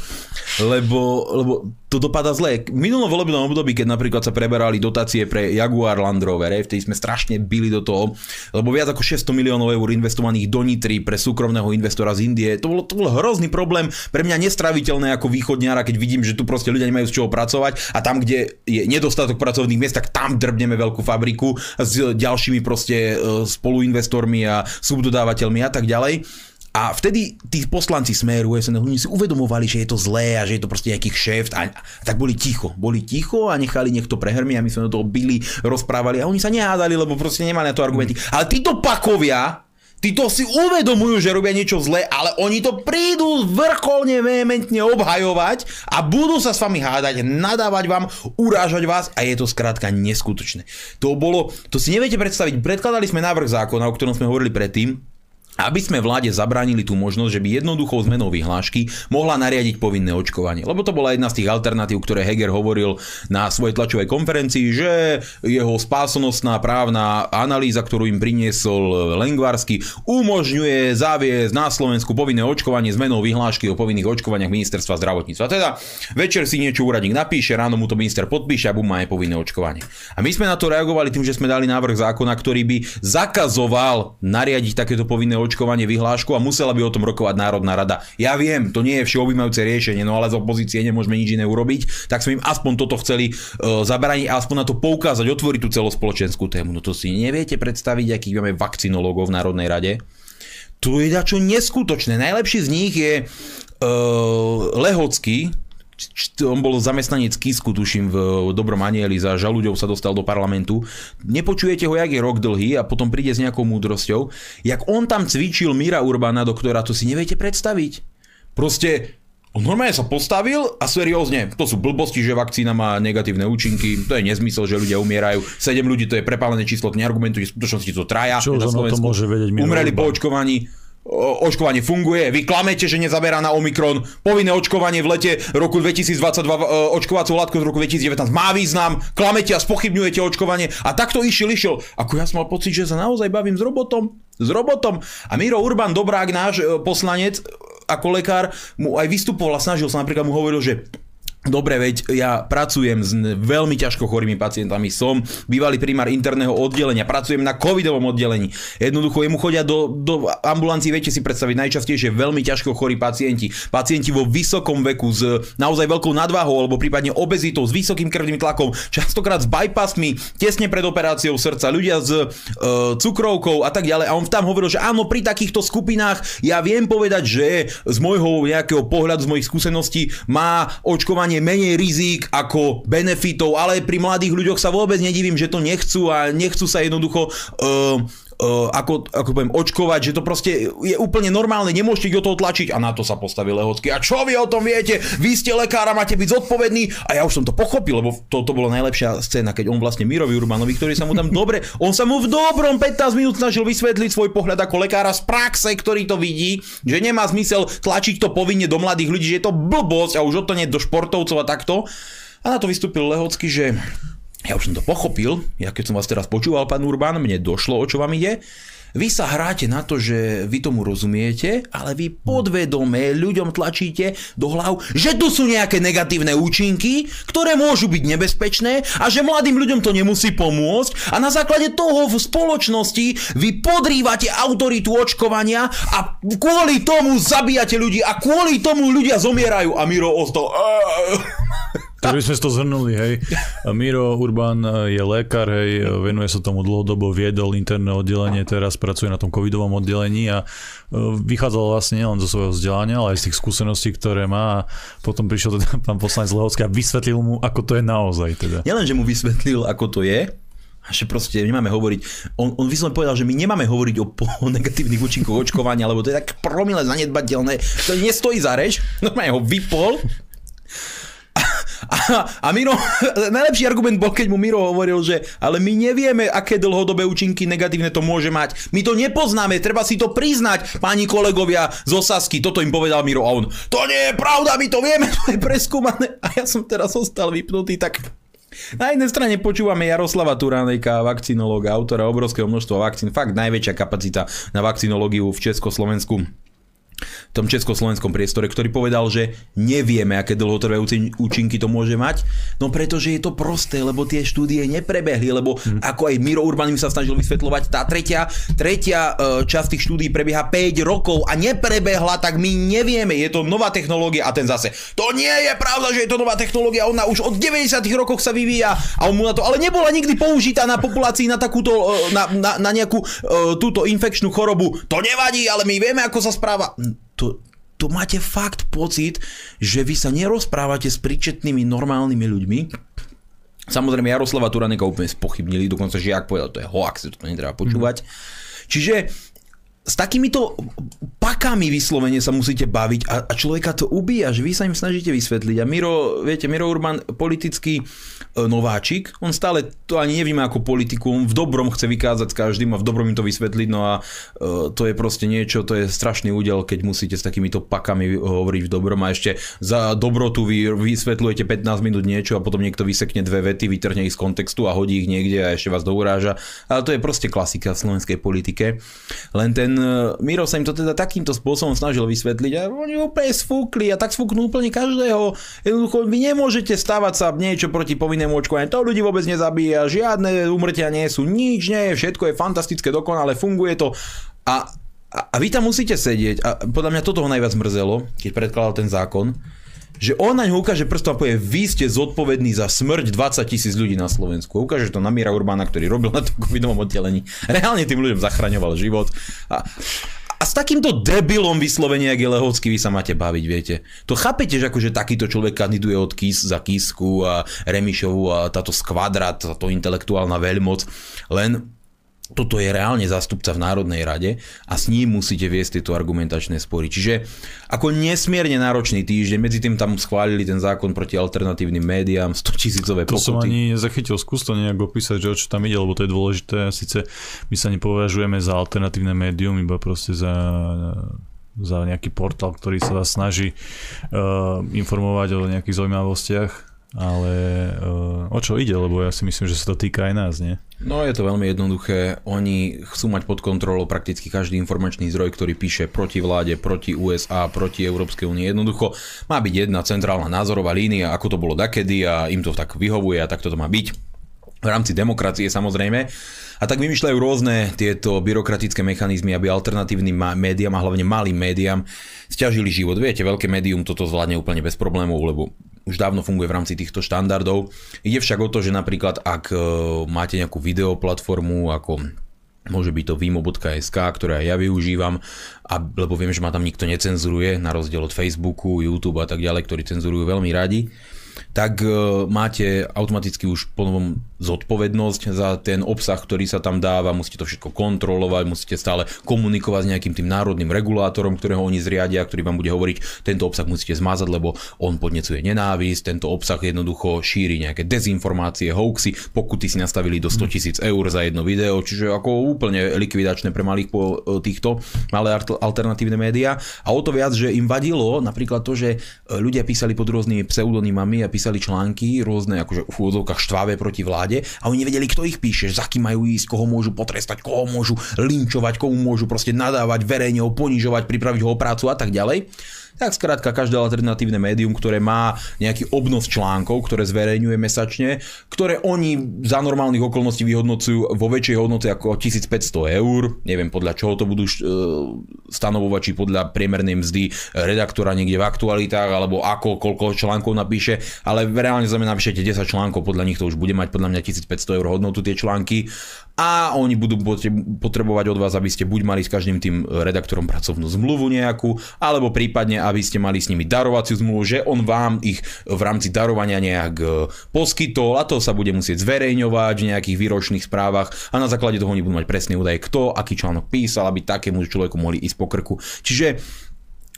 lebo, lebo to dopada zle. V minulom volebnom období, keď napríklad sa preberali dotácie pre Jaguar Land Rover, vtedy sme strašne bili do toho, lebo viac ako 600 miliónov eur investovaných do Nitry pre súkromného investora z Indie, to bol, to bol hrozný problém, pre mňa nestraviteľné ako východňara, keď vidím, že tu proste ľudia nemajú z čoho pracovať a tam, kde je nedostatok pracovných miest, tak tam drbneme veľkú fabriku s ďalšími proste e, spoluinvestormi a subdodávateľmi a tak ďalej. A vtedy tí poslanci Smeru, SNL, oni si uvedomovali, že je to zlé a že je to proste nejaký kšeft a, a tak boli ticho. Boli ticho a nechali niekto prehrmi a my sme do toho byli, rozprávali a oni sa nehádali, lebo proste nemali na to argumenty. Ale títo pakovia, Títo si uvedomujú, že robia niečo zlé, ale oni to prídu vrcholne vehementne obhajovať a budú sa s vami hádať, nadávať vám, urážať vás a je to skrátka neskutočné. To bolo, to si neviete predstaviť, predkladali sme návrh zákona, o ktorom sme hovorili predtým, aby sme vláde zabránili tú možnosť, že by jednoduchou zmenou vyhlášky mohla nariadiť povinné očkovanie. Lebo to bola jedna z tých alternatív, ktoré Heger hovoril na svojej tlačovej konferencii, že jeho spásonosná právna analýza, ktorú im priniesol Lengvarsky, umožňuje zaviesť na Slovensku povinné očkovanie zmenou vyhlášky o povinných očkovaniach ministerstva zdravotníctva. Teda večer si niečo úradník napíše, ráno mu to minister podpíše a bum má aj povinné očkovanie. A my sme na to reagovali tým, že sme dali návrh zákona, ktorý by zakazoval nariadiť takéto povinné očkovanie očkovanie vyhlášku a musela by o tom rokovať Národná rada. Ja viem, to nie je všeobjímajúce riešenie, no ale z opozície nemôžeme nič iné urobiť, tak sme im aspoň toto chceli uh, zabrániť a aspoň na to poukázať, otvoriť tú celospoločenskú tému. No to si neviete predstaviť, akých máme vakcinológov v Národnej rade. To je dačo neskutočné. Najlepší z nich je uh, Lehocký, on bol zamestnanec Kisku, tuším, v Dobrom anieli, za žalúďou sa dostal do parlamentu. Nepočujete ho, jak je rok dlhý a potom príde s nejakou múdrosťou. Jak on tam cvičil Mira Urbana, doktora, to si neviete predstaviť. Proste on normálne sa postavil a seriózne, to sú blbosti, že vakcína má negatívne účinky, to je nezmysel, že ľudia umierajú. 7 ľudí to je prepálené číslo, neargumentuje, v skutočnosti to traja Čo na ono to Slovensku. môže vedieť Umreli po očkovaní, očkovanie funguje, vy klamete, že nezaberá na Omikron, povinné očkovanie v lete roku 2022, e, očkovacou látkou z roku 2019 má význam, klamete a spochybňujete očkovanie a takto išiel, išiel. Ako ja som mal pocit, že sa naozaj bavím s robotom, s robotom. A Miro Urban, dobrák náš e, poslanec, ako lekár, mu aj vystupoval a snažil sa, napríklad mu hovoril, že Dobre, veď ja pracujem s veľmi ťažko chorými pacientami, som bývalý primár interného oddelenia, pracujem na covidovom oddelení. Jednoducho jemu chodia do, do ambulancií, viete si predstaviť, najčastejšie veľmi ťažko chorí pacienti. Pacienti vo vysokom veku s naozaj veľkou nadváhou alebo prípadne obezitou, s vysokým krvným tlakom, častokrát s bypassmi, tesne pred operáciou srdca, ľudia s e, cukrovkou a tak ďalej. A on tam hovoril, že áno, pri takýchto skupinách ja viem povedať, že z môjho nejakého pohľadu, z mojich skúseností má očkovanie menej rizík ako benefitov, ale pri mladých ľuďoch sa vôbec nedivím, že to nechcú a nechcú sa jednoducho uh, ako, ako poviem, očkovať, že to proste je úplne normálne, nemôžete ich do toho tlačiť a na to sa postavil Lehocký. A čo vy o tom viete? Vy ste lekár a máte byť zodpovední a ja už som to pochopil, lebo to, to bola najlepšia scéna, keď on vlastne Mirovi Urbanovi, ktorý sa mu tam *laughs* dobre, on sa mu v dobrom 15 minút snažil vysvetliť svoj pohľad ako lekára z praxe, ktorý to vidí, že nemá zmysel tlačiť to povinne do mladých ľudí, že je to blbosť a už o to nie do športovcov a takto. A na to vystúpil Lehocký, že ja už som to pochopil, ja keď som vás teraz počúval, pán Urban, mne došlo, o čo vám ide. Vy sa hráte na to, že vy tomu rozumiete, ale vy podvedome ľuďom tlačíte do hlav, že tu sú nejaké negatívne účinky, ktoré môžu byť nebezpečné a že mladým ľuďom to nemusí pomôcť. A na základe toho v spoločnosti vy podrývate autoritu očkovania a kvôli tomu zabíjate ľudí a kvôli tomu ľudia zomierajú. A Miro ostal... Tak by sme to zhrnuli, hej. *laughs* Miro Urban je lekár, hej, venuje sa tomu dlhodobo, viedol interné oddelenie, teraz pracuje na tom covidovom oddelení a e, vychádzal vlastne nielen zo svojho vzdelania, ale aj z tých skúseností, ktoré má a potom prišiel teda *laughs* pán poslanec Lehocký a vysvetlil mu, ako to je naozaj teda. Nielen, že mu vysvetlil, ako to je, že proste nemáme hovoriť, on, on vyslovene povedal, že my nemáme hovoriť o, o negatívnych účinkoch očkovania, lebo to je tak promile zanedbateľné, to nestojí za reč, normálne ho vypol. A, a Miro, *laughs* najlepší argument bol, keď mu Miro hovoril, že ale my nevieme, aké dlhodobé účinky negatívne to môže mať. My to nepoznáme, treba si to priznať, páni kolegovia z Osasky. Toto im povedal Miro a on, to nie je pravda, my to vieme, *laughs* to je preskúmané. A ja som teraz ostal vypnutý, tak na jednej strane počúvame Jaroslava Turánejka, vakcinológa, autora obrovského množstva vakcín, fakt najväčšia kapacita na vakcinológiu v Československu v tom československom priestore, ktorý povedal, že nevieme, aké dlhotrvé účinky to môže mať, no pretože je to prosté, lebo tie štúdie neprebehli, lebo hmm. ako aj Miro Urban im sa snažil vysvetľovať, tá tretia, tretia e, časť tých štúdí prebieha 5 rokov a neprebehla, tak my nevieme, je to nová technológia a ten zase, to nie je pravda, že je to nová technológia, ona už od 90 rokoch sa vyvíja a on mu na to, ale nebola nikdy použitá na populácii na takúto, e, na, na, na nejakú uh, túto infekčnú chorobu, to nevadí, ale my vieme, ako sa správa to, to máte fakt pocit, že vy sa nerozprávate s príčetnými normálnymi ľuďmi. Samozrejme Jaroslava Turaneka úplne spochybnili, dokonca, že ak povedal, to je hoax, to netreba počúvať. Mm. Čiže s takýmito pakami vyslovene sa musíte baviť a, a človeka to ubíja, že vy sa im snažíte vysvetliť. A Miro, viete, Miro Urban, politický e, nováčik, on stále to ani nevníma ako politiku, on v dobrom chce vykázať s každým a v dobrom im to vysvetliť, no a e, to je proste niečo, to je strašný údel, keď musíte s takýmito pakami hovoriť v dobrom a ešte za dobrotu vy vysvetľujete 15 minút niečo a potom niekto vysekne dve vety, vytrhne ich z kontextu a hodí ich niekde a ešte vás douráža. Ale to je proste klasika v slovenskej politike. Len ten Miro sa im to teda takýmto spôsobom snažil vysvetliť a oni úplne sfúkli a tak sfúknú úplne každého. Jednoducho, vy nemôžete stávať sa niečo proti povinnému očkovaniu. To ľudí vôbec nezabíja, žiadne umrtia nie sú, nič nie je, všetko je fantastické, dokonale, funguje to. A A, a vy tam musíte sedieť a podľa mňa toto ho najviac mrzelo, keď predkladal ten zákon, že on na ňu ukáže prstom a povie, vy ste zodpovední za smrť 20 tisíc ľudí na Slovensku. Ukáže to na Míra Urbána, ktorý robil na tom covidovom oddelení. Reálne tým ľuďom zachraňoval život. A, a s takýmto debilom vyslovene, jak je Lehocký, vy sa máte baviť, viete. To chápete, že akože takýto človek kandiduje od Kis za Kisku a Remišovu a táto skvadrat, táto intelektuálna veľmoc, len toto je reálne zástupca v Národnej rade a s ním musíte viesť tieto argumentačné spory. Čiže ako nesmierne náročný týždeň, medzi tým tam schválili ten zákon proti alternatívnym médiám, 100 tisícové To pokuty. som ani nezachytil, skús to nejak opísať, že o čo tam ide, lebo to je dôležité. Sice my sa nepovažujeme za alternatívne médium, iba proste za za nejaký portál, ktorý sa vás snaží uh, informovať o nejakých zaujímavostiach, ale uh, o čo ide, lebo ja si myslím, že sa to týka aj nás, nie? No je to veľmi jednoduché. Oni chcú mať pod kontrolou prakticky každý informačný zdroj, ktorý píše proti vláde, proti USA, proti Európskej únie. Jednoducho má byť jedna centrálna názorová línia, ako to bolo dakedy a im to tak vyhovuje a tak to má byť. V rámci demokracie samozrejme. A tak vymýšľajú rôzne tieto byrokratické mechanizmy, aby alternatívnym médiám a hlavne malým médiám stiažili život. Viete, veľké médium toto zvládne úplne bez problémov, lebo už dávno funguje v rámci týchto štandardov. Ide však o to, že napríklad ak e, máte nejakú videoplatformu ako Môže byť to vimo.sk, ktoré ja využívam, a, lebo viem, že ma tam nikto necenzuruje, na rozdiel od Facebooku, YouTube a tak ďalej, ktorí cenzurujú veľmi radi tak e, máte automaticky už ponovom zodpovednosť za ten obsah, ktorý sa tam dáva, musíte to všetko kontrolovať, musíte stále komunikovať s nejakým tým národným regulátorom, ktorého oni zriadia, ktorý vám bude hovoriť, tento obsah musíte zmazať, lebo on podnecuje nenávisť, tento obsah jednoducho šíri nejaké dezinformácie, hoaxy, pokuty si nastavili do 100 tisíc eur za jedno video, čiže ako úplne likvidačné pre malých po e, týchto malé alternatívne médiá. A o to viac, že im vadilo napríklad to, že e, ľudia písali pod rôznymi pseudonymami a písali články rôzne akože v úvodzovkách štváve proti vláde a oni nevedeli, kto ich píše, za kým majú ísť, koho môžu potrestať, koho môžu linčovať, komu môžu proste nadávať, verejne ho ponižovať, pripraviť ho o prácu a tak ďalej tak skrátka každé alternatívne médium, ktoré má nejaký obnos článkov, ktoré zverejňuje mesačne, ktoré oni za normálnych okolností vyhodnocujú vo väčšej hodnote ako 1500 eur, neviem podľa čoho to budú e, stanovovať, či podľa priemernej mzdy redaktora niekde v aktualitách, alebo ako, koľko článkov napíše, ale reálne znamená, napíšete 10 článkov, podľa nich to už bude mať podľa mňa 1500 eur hodnotu tie články. A oni budú potrebovať od vás, aby ste buď mali s každým tým redaktorom pracovnú zmluvu nejakú, alebo prípadne, aby ste mali s nimi darovaciu zmluvu, že on vám ich v rámci darovania nejak e, poskytol a to sa bude musieť zverejňovať v nejakých výročných správach a na základe toho oni budú mať presný údaj, kto, aký článok písal, aby takému človeku mohli ísť po krku. Čiže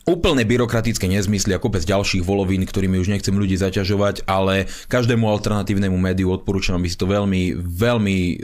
úplne byrokratické nezmysly a kopec ďalších volovín, ktorými už nechcem ľudí zaťažovať, ale každému alternatívnemu médiu odporúčam, aby si to veľmi, veľmi e,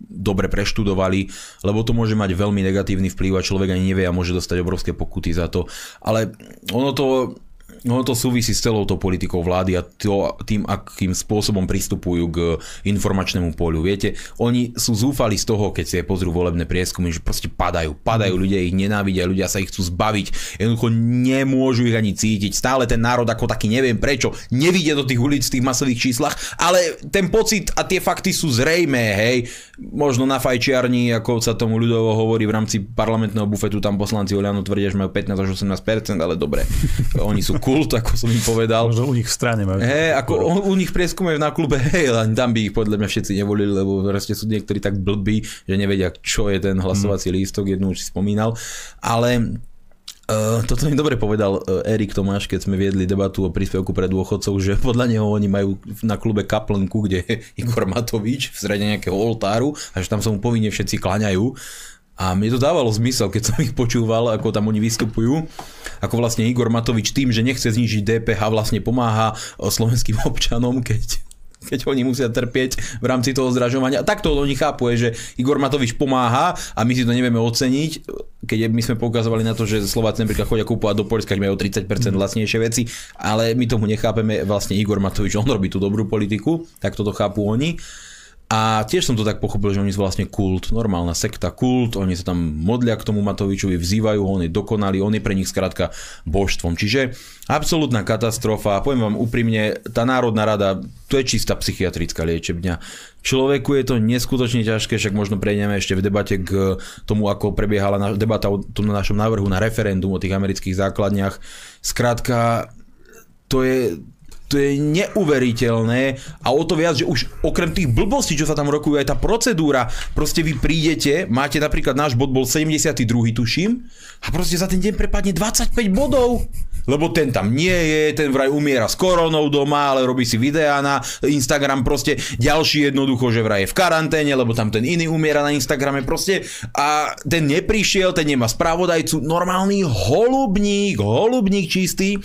dobre preštudovali, lebo to môže mať veľmi negatívny vplyv a človek ani nevie a môže dostať obrovské pokuty za to. Ale ono to No to súvisí s celou tou politikou vlády a to, tým, akým spôsobom pristupujú k informačnému poliu. Viete, oni sú zúfali z toho, keď si pozrú volebné prieskumy, že proste padajú. Padajú, ľudia ich nenávidia, ľudia sa ich chcú zbaviť. Jednoducho nemôžu ich ani cítiť. Stále ten národ ako taký, neviem prečo, nevidie do tých ulic v tých masových číslach, ale ten pocit a tie fakty sú zrejmé, hej. Možno na fajčiarni, ako sa tomu ľudovo hovorí v rámci parlamentného bufetu, tam poslanci Oliano tvrdia, že majú 15 až 18%, ale dobre, *laughs* oni sú kult, ako som im povedal. Možno u nich v strane majú. Hej, ako u, u nich prieskume na klube, hej, len tam by ich podľa mňa všetci nevolili, lebo proste sú niektorí tak blbí, že nevedia, čo je ten hlasovací mm. lístok, jednu už si spomínal. Ale Uh, toto mi dobre povedal uh, Erik Tomáš, keď sme viedli debatu o príspevku pre dôchodcov, že podľa neho oni majú na klube kaplnku, kde je Igor Matovič v strede nejakého oltáru a že tam sa mu povinne všetci klaňajú. A mne to dávalo zmysel, keď som ich počúval, ako tam oni vystupujú. Ako vlastne Igor Matovič tým, že nechce znižiť DPH, vlastne pomáha slovenským *laughs* občanom, keď keď oni musia trpieť v rámci toho zdražovania. A takto oni chápu, že Igor Matovič pomáha a my si to nevieme oceniť, keď my sme poukazovali na to, že Slováci napríklad chodia kúpovať do Polska, keď majú 30% vlastnejšie veci, ale my tomu nechápeme, vlastne Igor Matovič, on robí tú dobrú politiku, tak toto chápu oni. A tiež som to tak pochopil, že oni sú vlastne kult, normálna sekta kult, oni sa tam modlia k tomu Matovičovi, vzývajú ho, on je dokonalý, on je pre nich skrátka božstvom. Čiže absolútna katastrofa. Poviem vám úprimne, tá Národná rada, to je čistá psychiatrická liečebňa. Človeku je to neskutočne ťažké, však možno prejdeme ešte v debate k tomu, ako prebiehala debata o tom našom návrhu na referendum o tých amerických základniach. Skrátka, to je, to je neuveriteľné a o to viac, že už okrem tých blbostí, čo sa tam rokujú, aj tá procedúra, proste vy prídete, máte napríklad náš bod bol 72. tuším a proste za ten deň prepadne 25 bodov lebo ten tam nie je, ten vraj umiera s koronou doma, ale robí si videá na Instagram, proste ďalší jednoducho, že vraj je v karanténe, lebo tam ten iný umiera na Instagrame, proste a ten neprišiel, ten nemá spravodajcu, normálny holubník, holubník čistý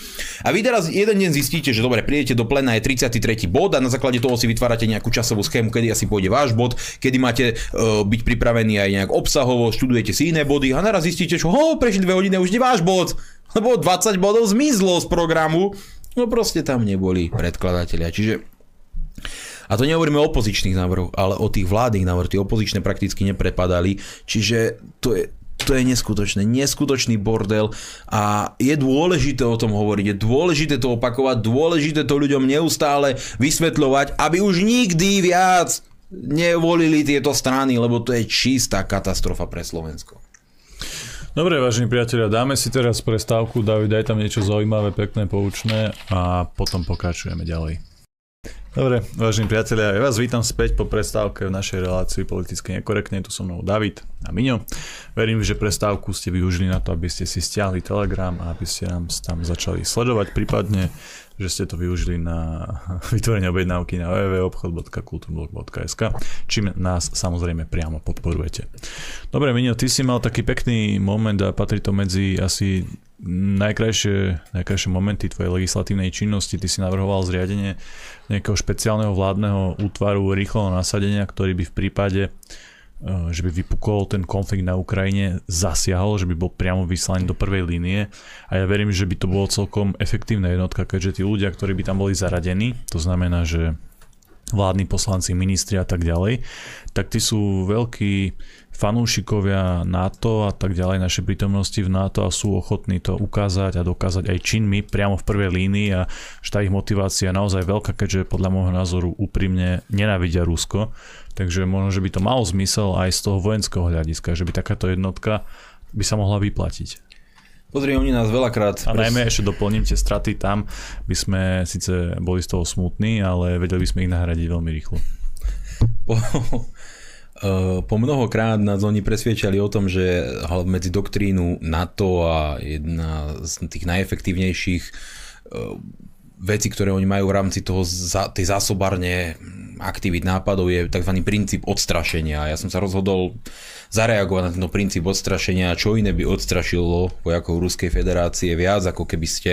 a vy teraz jeden deň zistíte, že dobre, prídete do plena, je 33. bod a na základe toho si vytvárate nejakú časovú schému, kedy asi pôjde váš bod, kedy máte uh, byť pripravení aj nejak obsahovo, študujete si iné body a naraz zistíte, že ho, prešli dve hodiny, už nie váš bod, lebo 20 bodov zmizlo z programu, no proste tam neboli predkladatelia. Čiže a to nehovoríme o opozičných návrhoch, ale o tých vládnych návrhoch. Tie opozičné prakticky neprepadali. Čiže to je, to je neskutočné, neskutočný bordel a je dôležité o tom hovoriť, je dôležité to opakovať, dôležité to ľuďom neustále vysvetľovať, aby už nikdy viac nevolili tieto strany, lebo to je čistá katastrofa pre Slovensko. Dobre, vážení priatelia, dáme si teraz prestávku. David, daj tam niečo zaujímavé, pekné, poučné a potom pokračujeme ďalej. Dobre, vážení priatelia, ja vás vítam späť po prestávke v našej relácii politicky nekorektne. Tu so mnou David a Miňo. Verím, že prestávku ste využili na to, aby ste si stiahli Telegram a aby ste nám tam začali sledovať, prípadne že ste to využili na *laughs* vytvorenie objednávky na www.obchod.kulturblog.sk čím nás samozrejme priamo podporujete. Dobre, Minio, ty si mal taký pekný moment a patrí to medzi asi najkrajšie, najkrajšie momenty tvojej legislatívnej činnosti. Ty si navrhoval zriadenie nejakého špeciálneho vládneho útvaru rýchleho nasadenia, ktorý by v prípade že by vypukol ten konflikt na Ukrajine, zasiahol, že by bol priamo vyslaný do prvej línie. A ja verím, že by to bolo celkom efektívna jednotka, keďže tí ľudia, ktorí by tam boli zaradení, to znamená, že vládni poslanci, ministri a tak ďalej, tak tí sú veľkí fanúšikovia NATO a tak ďalej, našej prítomnosti v NATO a sú ochotní to ukázať a dokázať aj činmi priamo v prvej línii a že tá ich motivácia je naozaj veľká, keďže podľa môjho názoru úprimne nenávidia Rusko Takže možno, že by to malo zmysel aj z toho vojenského hľadiska, že by takáto jednotka by sa mohla vyplatiť. Pozri, oni nás veľakrát... A najmä ešte doplním tie straty tam, by sme síce boli z toho smutní, ale vedeli by sme ich nahradiť veľmi rýchlo. Po, *laughs* eh, po mnohokrát nás oni presviečali o tom, že medzi doktrínu NATO a jedna z tých najefektívnejších eh, veci, ktoré oni majú v rámci toho, tej zásobárne aktivít nápadov je tzv. princíp odstrašenia. Ja som sa rozhodol zareagovať na tento princíp odstrašenia, čo iné by odstrašilo vojakov Ruskej federácie viac, ako keby ste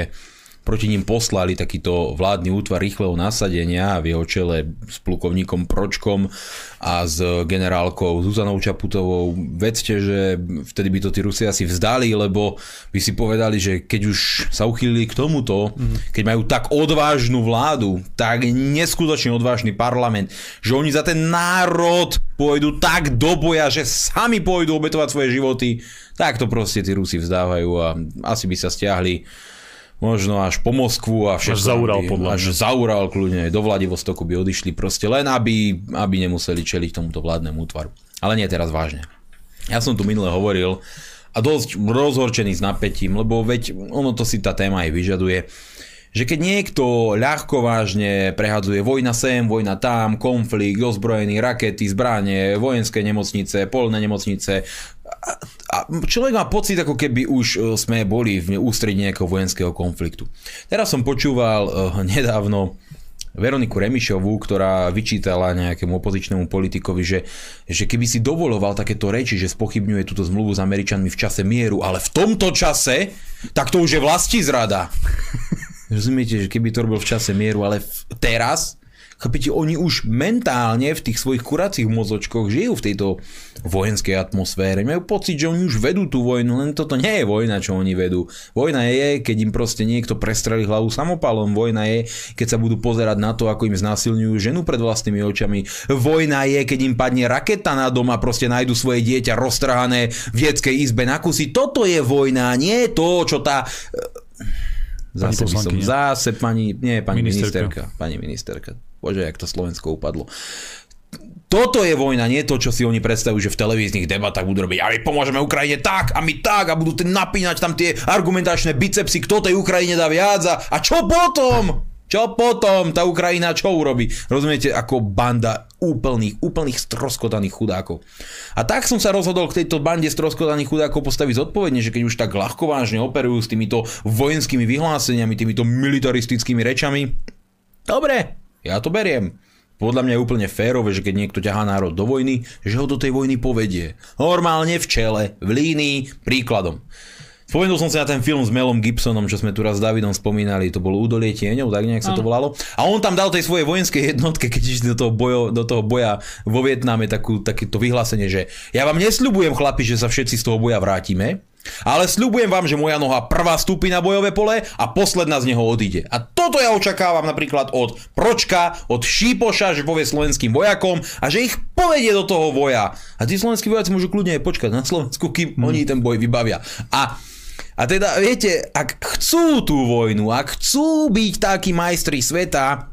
proti ním poslali takýto vládny útvar rýchleho nasadenia v jeho čele s plukovníkom Pročkom a s generálkou Zuzanou Čaputovou. Vedzte, že vtedy by to tí Rusi asi vzdali, lebo by si povedali, že keď už sa uchýlili k tomuto, mm-hmm. keď majú tak odvážnu vládu, tak neskutočne odvážny parlament, že oni za ten národ pôjdu tak do boja, že sami pôjdu obetovať svoje životy, tak to proste tí Rusi vzdávajú a asi by sa stiahli možno až po Moskvu a všetko. Až zaural podľa Až zaural kľudne, do Vladivostoku by odišli proste len, aby, aby nemuseli čeliť tomuto vládnemu útvaru. Ale nie teraz vážne. Ja som tu minule hovoril a dosť rozhorčený s napätím, lebo veď ono to si tá téma aj vyžaduje že keď niekto ľahko vážne prehadzuje vojna sem, vojna tam, konflikt, ozbrojený, rakety, zbranie, vojenské nemocnice, polné nemocnice, a človek má pocit, ako keby už e, sme boli v ústredí nejakého vojenského konfliktu. Teraz som počúval uh, nedávno Veroniku Remišovú, ktorá vyčítala nejakému opozičnému politikovi, že, že keby si dovoloval takéto reči, že spochybňuje túto zmluvu s Američanmi v čase mieru, ale v tomto čase, tak to už je vlasti zrada. Rozumiete, že keby to robil v čase mieru, ale v, teraz, Chápete, oni už mentálne v tých svojich kuracích mozočkoch žijú v tejto vojenskej atmosfére. Majú pocit, že oni už vedú tú vojnu, len toto nie je vojna, čo oni vedú. Vojna je, keď im proste niekto prestrelí hlavu samopalom. Vojna je, keď sa budú pozerať na to, ako im znásilňujú ženu pred vlastnými očami. Vojna je, keď im padne raketa na dom a proste nájdu svoje dieťa roztrhané v detskej izbe na kusy. Toto je vojna, nie to, čo tá Zase by som, zase pani, nie, pani ministerka. ministerka. Pani ministerka. Bože, jak to Slovensko upadlo. Toto je vojna, nie to, čo si oni predstavujú, že v televíznych debatách budú robiť. A my pomôžeme Ukrajine tak a my tak a budú napínať tam tie argumentačné bicepsy, kto tej Ukrajine dá viac a, a čo potom? Čo potom tá Ukrajina čo urobí? Rozumiete, ako banda úplných, úplných stroskotaných chudákov. A tak som sa rozhodol k tejto bande stroskotaných chudákov postaviť zodpovedne, že keď už tak ľahko vážne operujú s týmito vojenskými vyhláseniami, týmito militaristickými rečami, dobre, ja to beriem. Podľa mňa je úplne férové, že keď niekto ťahá národ do vojny, že ho do tej vojny povedie. Normálne v čele, v línii, príkladom. Spomenul som si na ten film s Melom Gibsonom, čo sme tu raz s Davidom spomínali, to bolo Údolie tieňov, tak nejak sa to volalo. A on tam dal tej svojej vojenskej jednotke, keď išli do toho, bojo, do toho boja vo Vietname takú, takéto vyhlásenie, že ja vám nesľubujem chlapi, že sa všetci z toho boja vrátime, ale sľubujem vám, že moja noha prvá stúpi na bojové pole a posledná z neho odíde. A toto ja očakávam napríklad od Pročka, od Šípoša, že povie slovenským vojakom a že ich povedie do toho boja. A tí slovenskí vojaci môžu kľudne aj počkať na Slovensku, kým hmm. oni ten boj vybavia. A a teda, viete, ak chcú tú vojnu, ak chcú byť takí majstri sveta,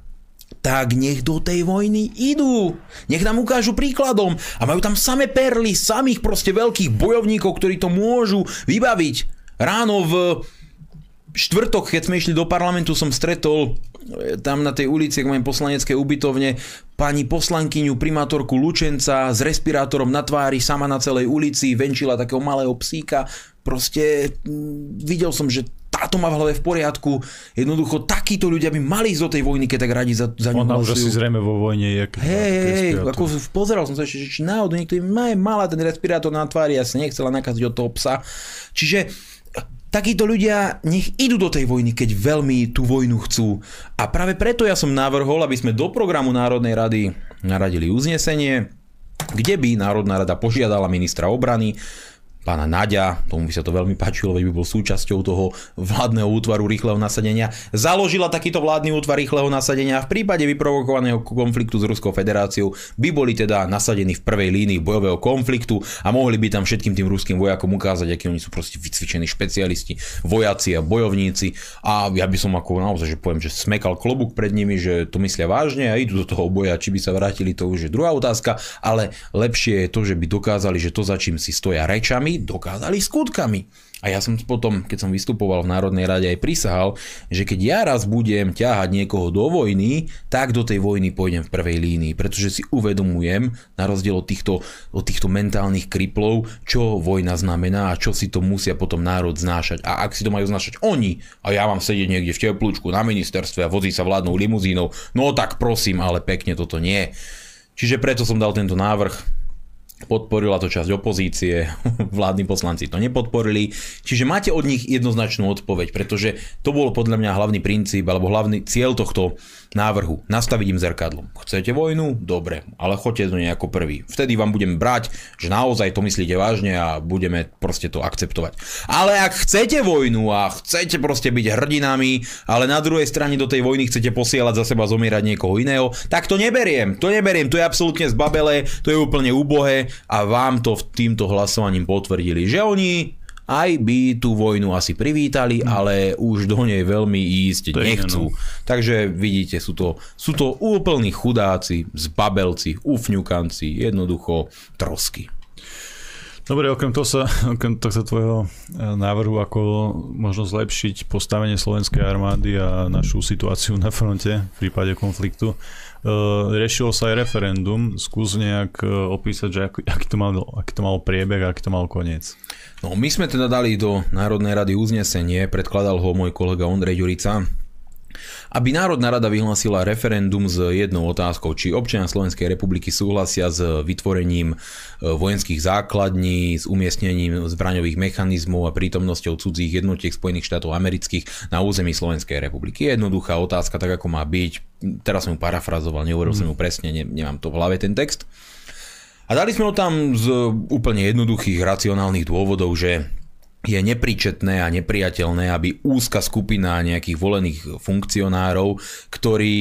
tak nech do tej vojny idú. Nech nám ukážu príkladom. A majú tam same perly, samých proste veľkých bojovníkov, ktorí to môžu vybaviť. Ráno v štvrtok, keď sme išli do parlamentu, som stretol e, tam na tej ulici, ak mám poslanecké ubytovne, pani poslankyňu, primátorku Lučenca s respirátorom na tvári, sama na celej ulici, venčila takého malého psíka. Proste videl som, že táto má v hlave v poriadku. Jednoducho takíto ľudia by mali ísť do tej vojny, keď tak radi za, za ňu Ona už asi zrejme vo vojne je. Hej, hej, ako pozeral som sa ešte, že či náhodou niekto má mala ten respirátor na tvári a sa nechcela nakaziť od toho psa. Čiže takíto ľudia nech idú do tej vojny, keď veľmi tú vojnu chcú. A práve preto ja som navrhol, aby sme do programu Národnej rady naradili uznesenie, kde by Národná rada požiadala ministra obrany, pána Naďa, tomu by sa to veľmi páčilo, veď by bol súčasťou toho vládneho útvaru rýchleho nasadenia, založila takýto vládny útvar rýchleho nasadenia a v prípade vyprovokovaného konfliktu s Ruskou federáciou by boli teda nasadení v prvej línii bojového konfliktu a mohli by tam všetkým tým ruským vojakom ukázať, akí oni sú proste vycvičení špecialisti, vojaci a bojovníci. A ja by som ako naozaj, že poviem, že smekal klobúk pred nimi, že to myslia vážne a idú do toho boja, či by sa vrátili, to už je druhá otázka, ale lepšie je to, že by dokázali, že to za čím si stoja rečami, dokázali skutkami. A ja som potom, keď som vystupoval v Národnej rade aj prisahal, že keď ja raz budem ťahať niekoho do vojny, tak do tej vojny pôjdem v prvej línii, pretože si uvedomujem, na rozdiel od týchto, od týchto mentálnych kriplov, čo vojna znamená a čo si to musia potom národ znášať. A ak si to majú znášať oni, a ja mám sedieť niekde v teplúčku na ministerstve a vozí sa vládnou limuzínou, no tak prosím, ale pekne toto nie. Čiže preto som dal tento návrh, podporila to časť opozície, *laughs* vládni poslanci to nepodporili. Čiže máte od nich jednoznačnú odpoveď, pretože to bol podľa mňa hlavný princíp alebo hlavný cieľ tohto návrhu. Nastaviť im zrkadlo. Chcete vojnu? Dobre, ale choďte do nej ako prvý. Vtedy vám budem brať, že naozaj to myslíte vážne a budeme proste to akceptovať. Ale ak chcete vojnu a chcete proste byť hrdinami, ale na druhej strane do tej vojny chcete posielať za seba zomierať niekoho iného, tak to neberiem. To neberiem, to je absolútne zbabelé, to je úplne úbohé a vám to týmto hlasovaním potvrdili, že oni aj by tú vojnu asi privítali, hmm. ale už do nej veľmi ísť to nechcú. Je, no. Takže vidíte, sú to, sú to úplní chudáci, zbabelci, ufňukanci, jednoducho trosky. Dobre, okrem toho sa, okrem tohto tvojho e, návrhu, ako možno zlepšiť postavenie slovenskej armády a našu situáciu na fronte v prípade konfliktu, Uh, riešilo sa aj referendum. Skús nejak uh, opísať, že aký, aký, to mal, aký to mal priebeh a aký to mal koniec. No, my sme teda dali do Národnej rady uznesenie, predkladal ho môj kolega Ondrej Ďurica. Aby Národná rada vyhlásila referendum s jednou otázkou, či občania Slovenskej republiky súhlasia s vytvorením e, vojenských základní, s umiestnením zbraňových mechanizmov a prítomnosťou cudzích jednotiek Spojených štátov amerických na území Slovenskej republiky. Jednoduchá otázka, tak ako má byť. Teraz som ju parafrazoval, nehovoril som ju presne, ne, nemám to v hlave ten text. A dali sme ho tam z úplne jednoduchých racionálnych dôvodov, že je nepríčetné a nepriateľné, aby úzka skupina nejakých volených funkcionárov, ktorí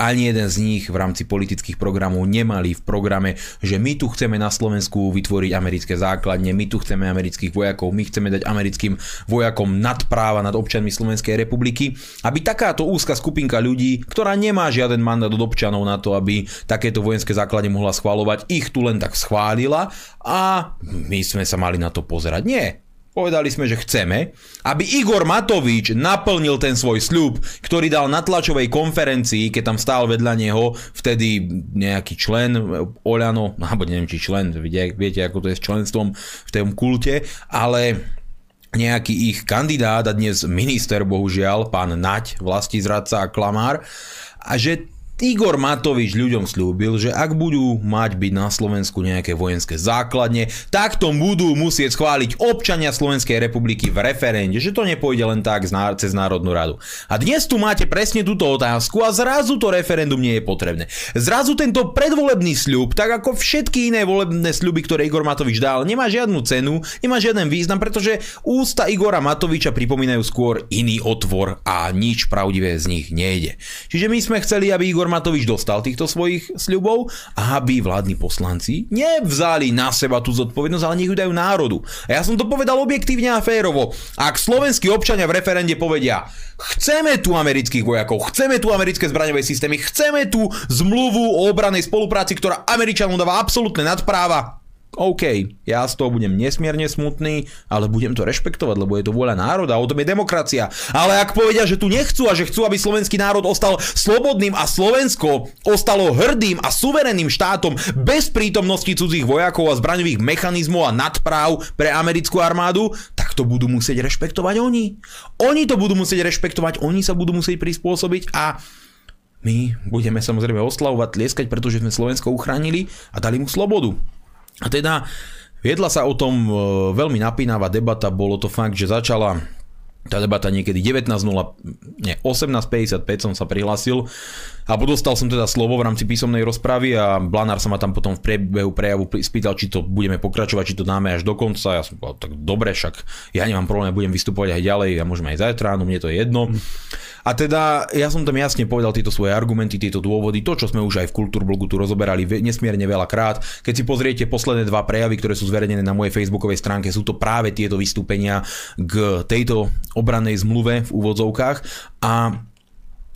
ani jeden z nich v rámci politických programov nemali v programe, že my tu chceme na Slovensku vytvoriť americké základne, my tu chceme amerických vojakov, my chceme dať americkým vojakom nadpráva nad občanmi Slovenskej republiky, aby takáto úzka skupinka ľudí, ktorá nemá žiaden mandát od občanov na to, aby takéto vojenské základne mohla schváľovať, ich tu len tak schválila a my sme sa mali na to pozerať. Nie, Povedali sme, že chceme, aby Igor Matovič naplnil ten svoj sľub, ktorý dal na tlačovej konferencii, keď tam stál vedľa neho vtedy nejaký člen Oľano, *laughs* alebo neviem či člen, viete, viete ako to je s členstvom v tom kulte, ale nejaký ich kandidát a dnes minister, bohužiaľ, pán vlasti zradca a klamár, a že Igor Matovič ľuďom slúbil, že ak budú mať byť na Slovensku nejaké vojenské základne, tak to budú musieť schváliť občania Slovenskej republiky v referende, že to nepôjde len tak cez Národnú radu. A dnes tu máte presne túto otázku a zrazu to referendum nie je potrebné. Zrazu tento predvolebný sľub, tak ako všetky iné volebné sľuby, ktoré Igor Matovič dal, nemá žiadnu cenu, nemá žiaden význam, pretože ústa Igora Matoviča pripomínajú skôr iný otvor a nič pravdivé z nich nejde. Čiže my sme chceli, aby Igor Matovič dostal týchto svojich sľubov a aby vládni poslanci nevzali na seba tú zodpovednosť, ale nech ju dajú národu. A ja som to povedal objektívne a férovo. Ak slovenskí občania v referende povedia, chceme tu amerických vojakov, chceme tu americké zbraňové systémy, chceme tu zmluvu o obranej spolupráci, ktorá Američanom dáva absolútne nadpráva, OK, ja z toho budem nesmierne smutný, ale budem to rešpektovať, lebo je to vôľa národa, o tom je demokracia. Ale ak povedia, že tu nechcú a že chcú, aby slovenský národ ostal slobodným a Slovensko ostalo hrdým a suverénnym štátom bez prítomnosti cudzích vojakov a zbraňových mechanizmov a nadpráv pre americkú armádu, tak to budú musieť rešpektovať oni. Oni to budú musieť rešpektovať, oni sa budú musieť prispôsobiť a my budeme samozrejme oslavovať, tlieskať, pretože sme Slovensko uchránili a dali mu slobodu. A teda viedla sa o tom e, veľmi napínavá debata, bolo to fakt, že začala tá debata niekedy 19.0, nie, 18.55 som sa prihlásil a dostal som teda slovo v rámci písomnej rozpravy a Blanár sa ma tam potom v priebehu prejavu spýtal, či to budeme pokračovať, či to dáme až do konca. Ja som povedal, tak dobre, však ja nemám problém, budem vystupovať aj ďalej, ja môžem aj zajtra, no mne to je jedno. A teda ja som tam jasne povedal tieto svoje argumenty, tieto dôvody, to, čo sme už aj v Kultúrblogu tu rozoberali nesmierne veľa krát. Keď si pozriete posledné dva prejavy, ktoré sú zverejnené na mojej facebookovej stránke, sú to práve tieto vystúpenia k tejto obranej zmluve v úvodzovkách a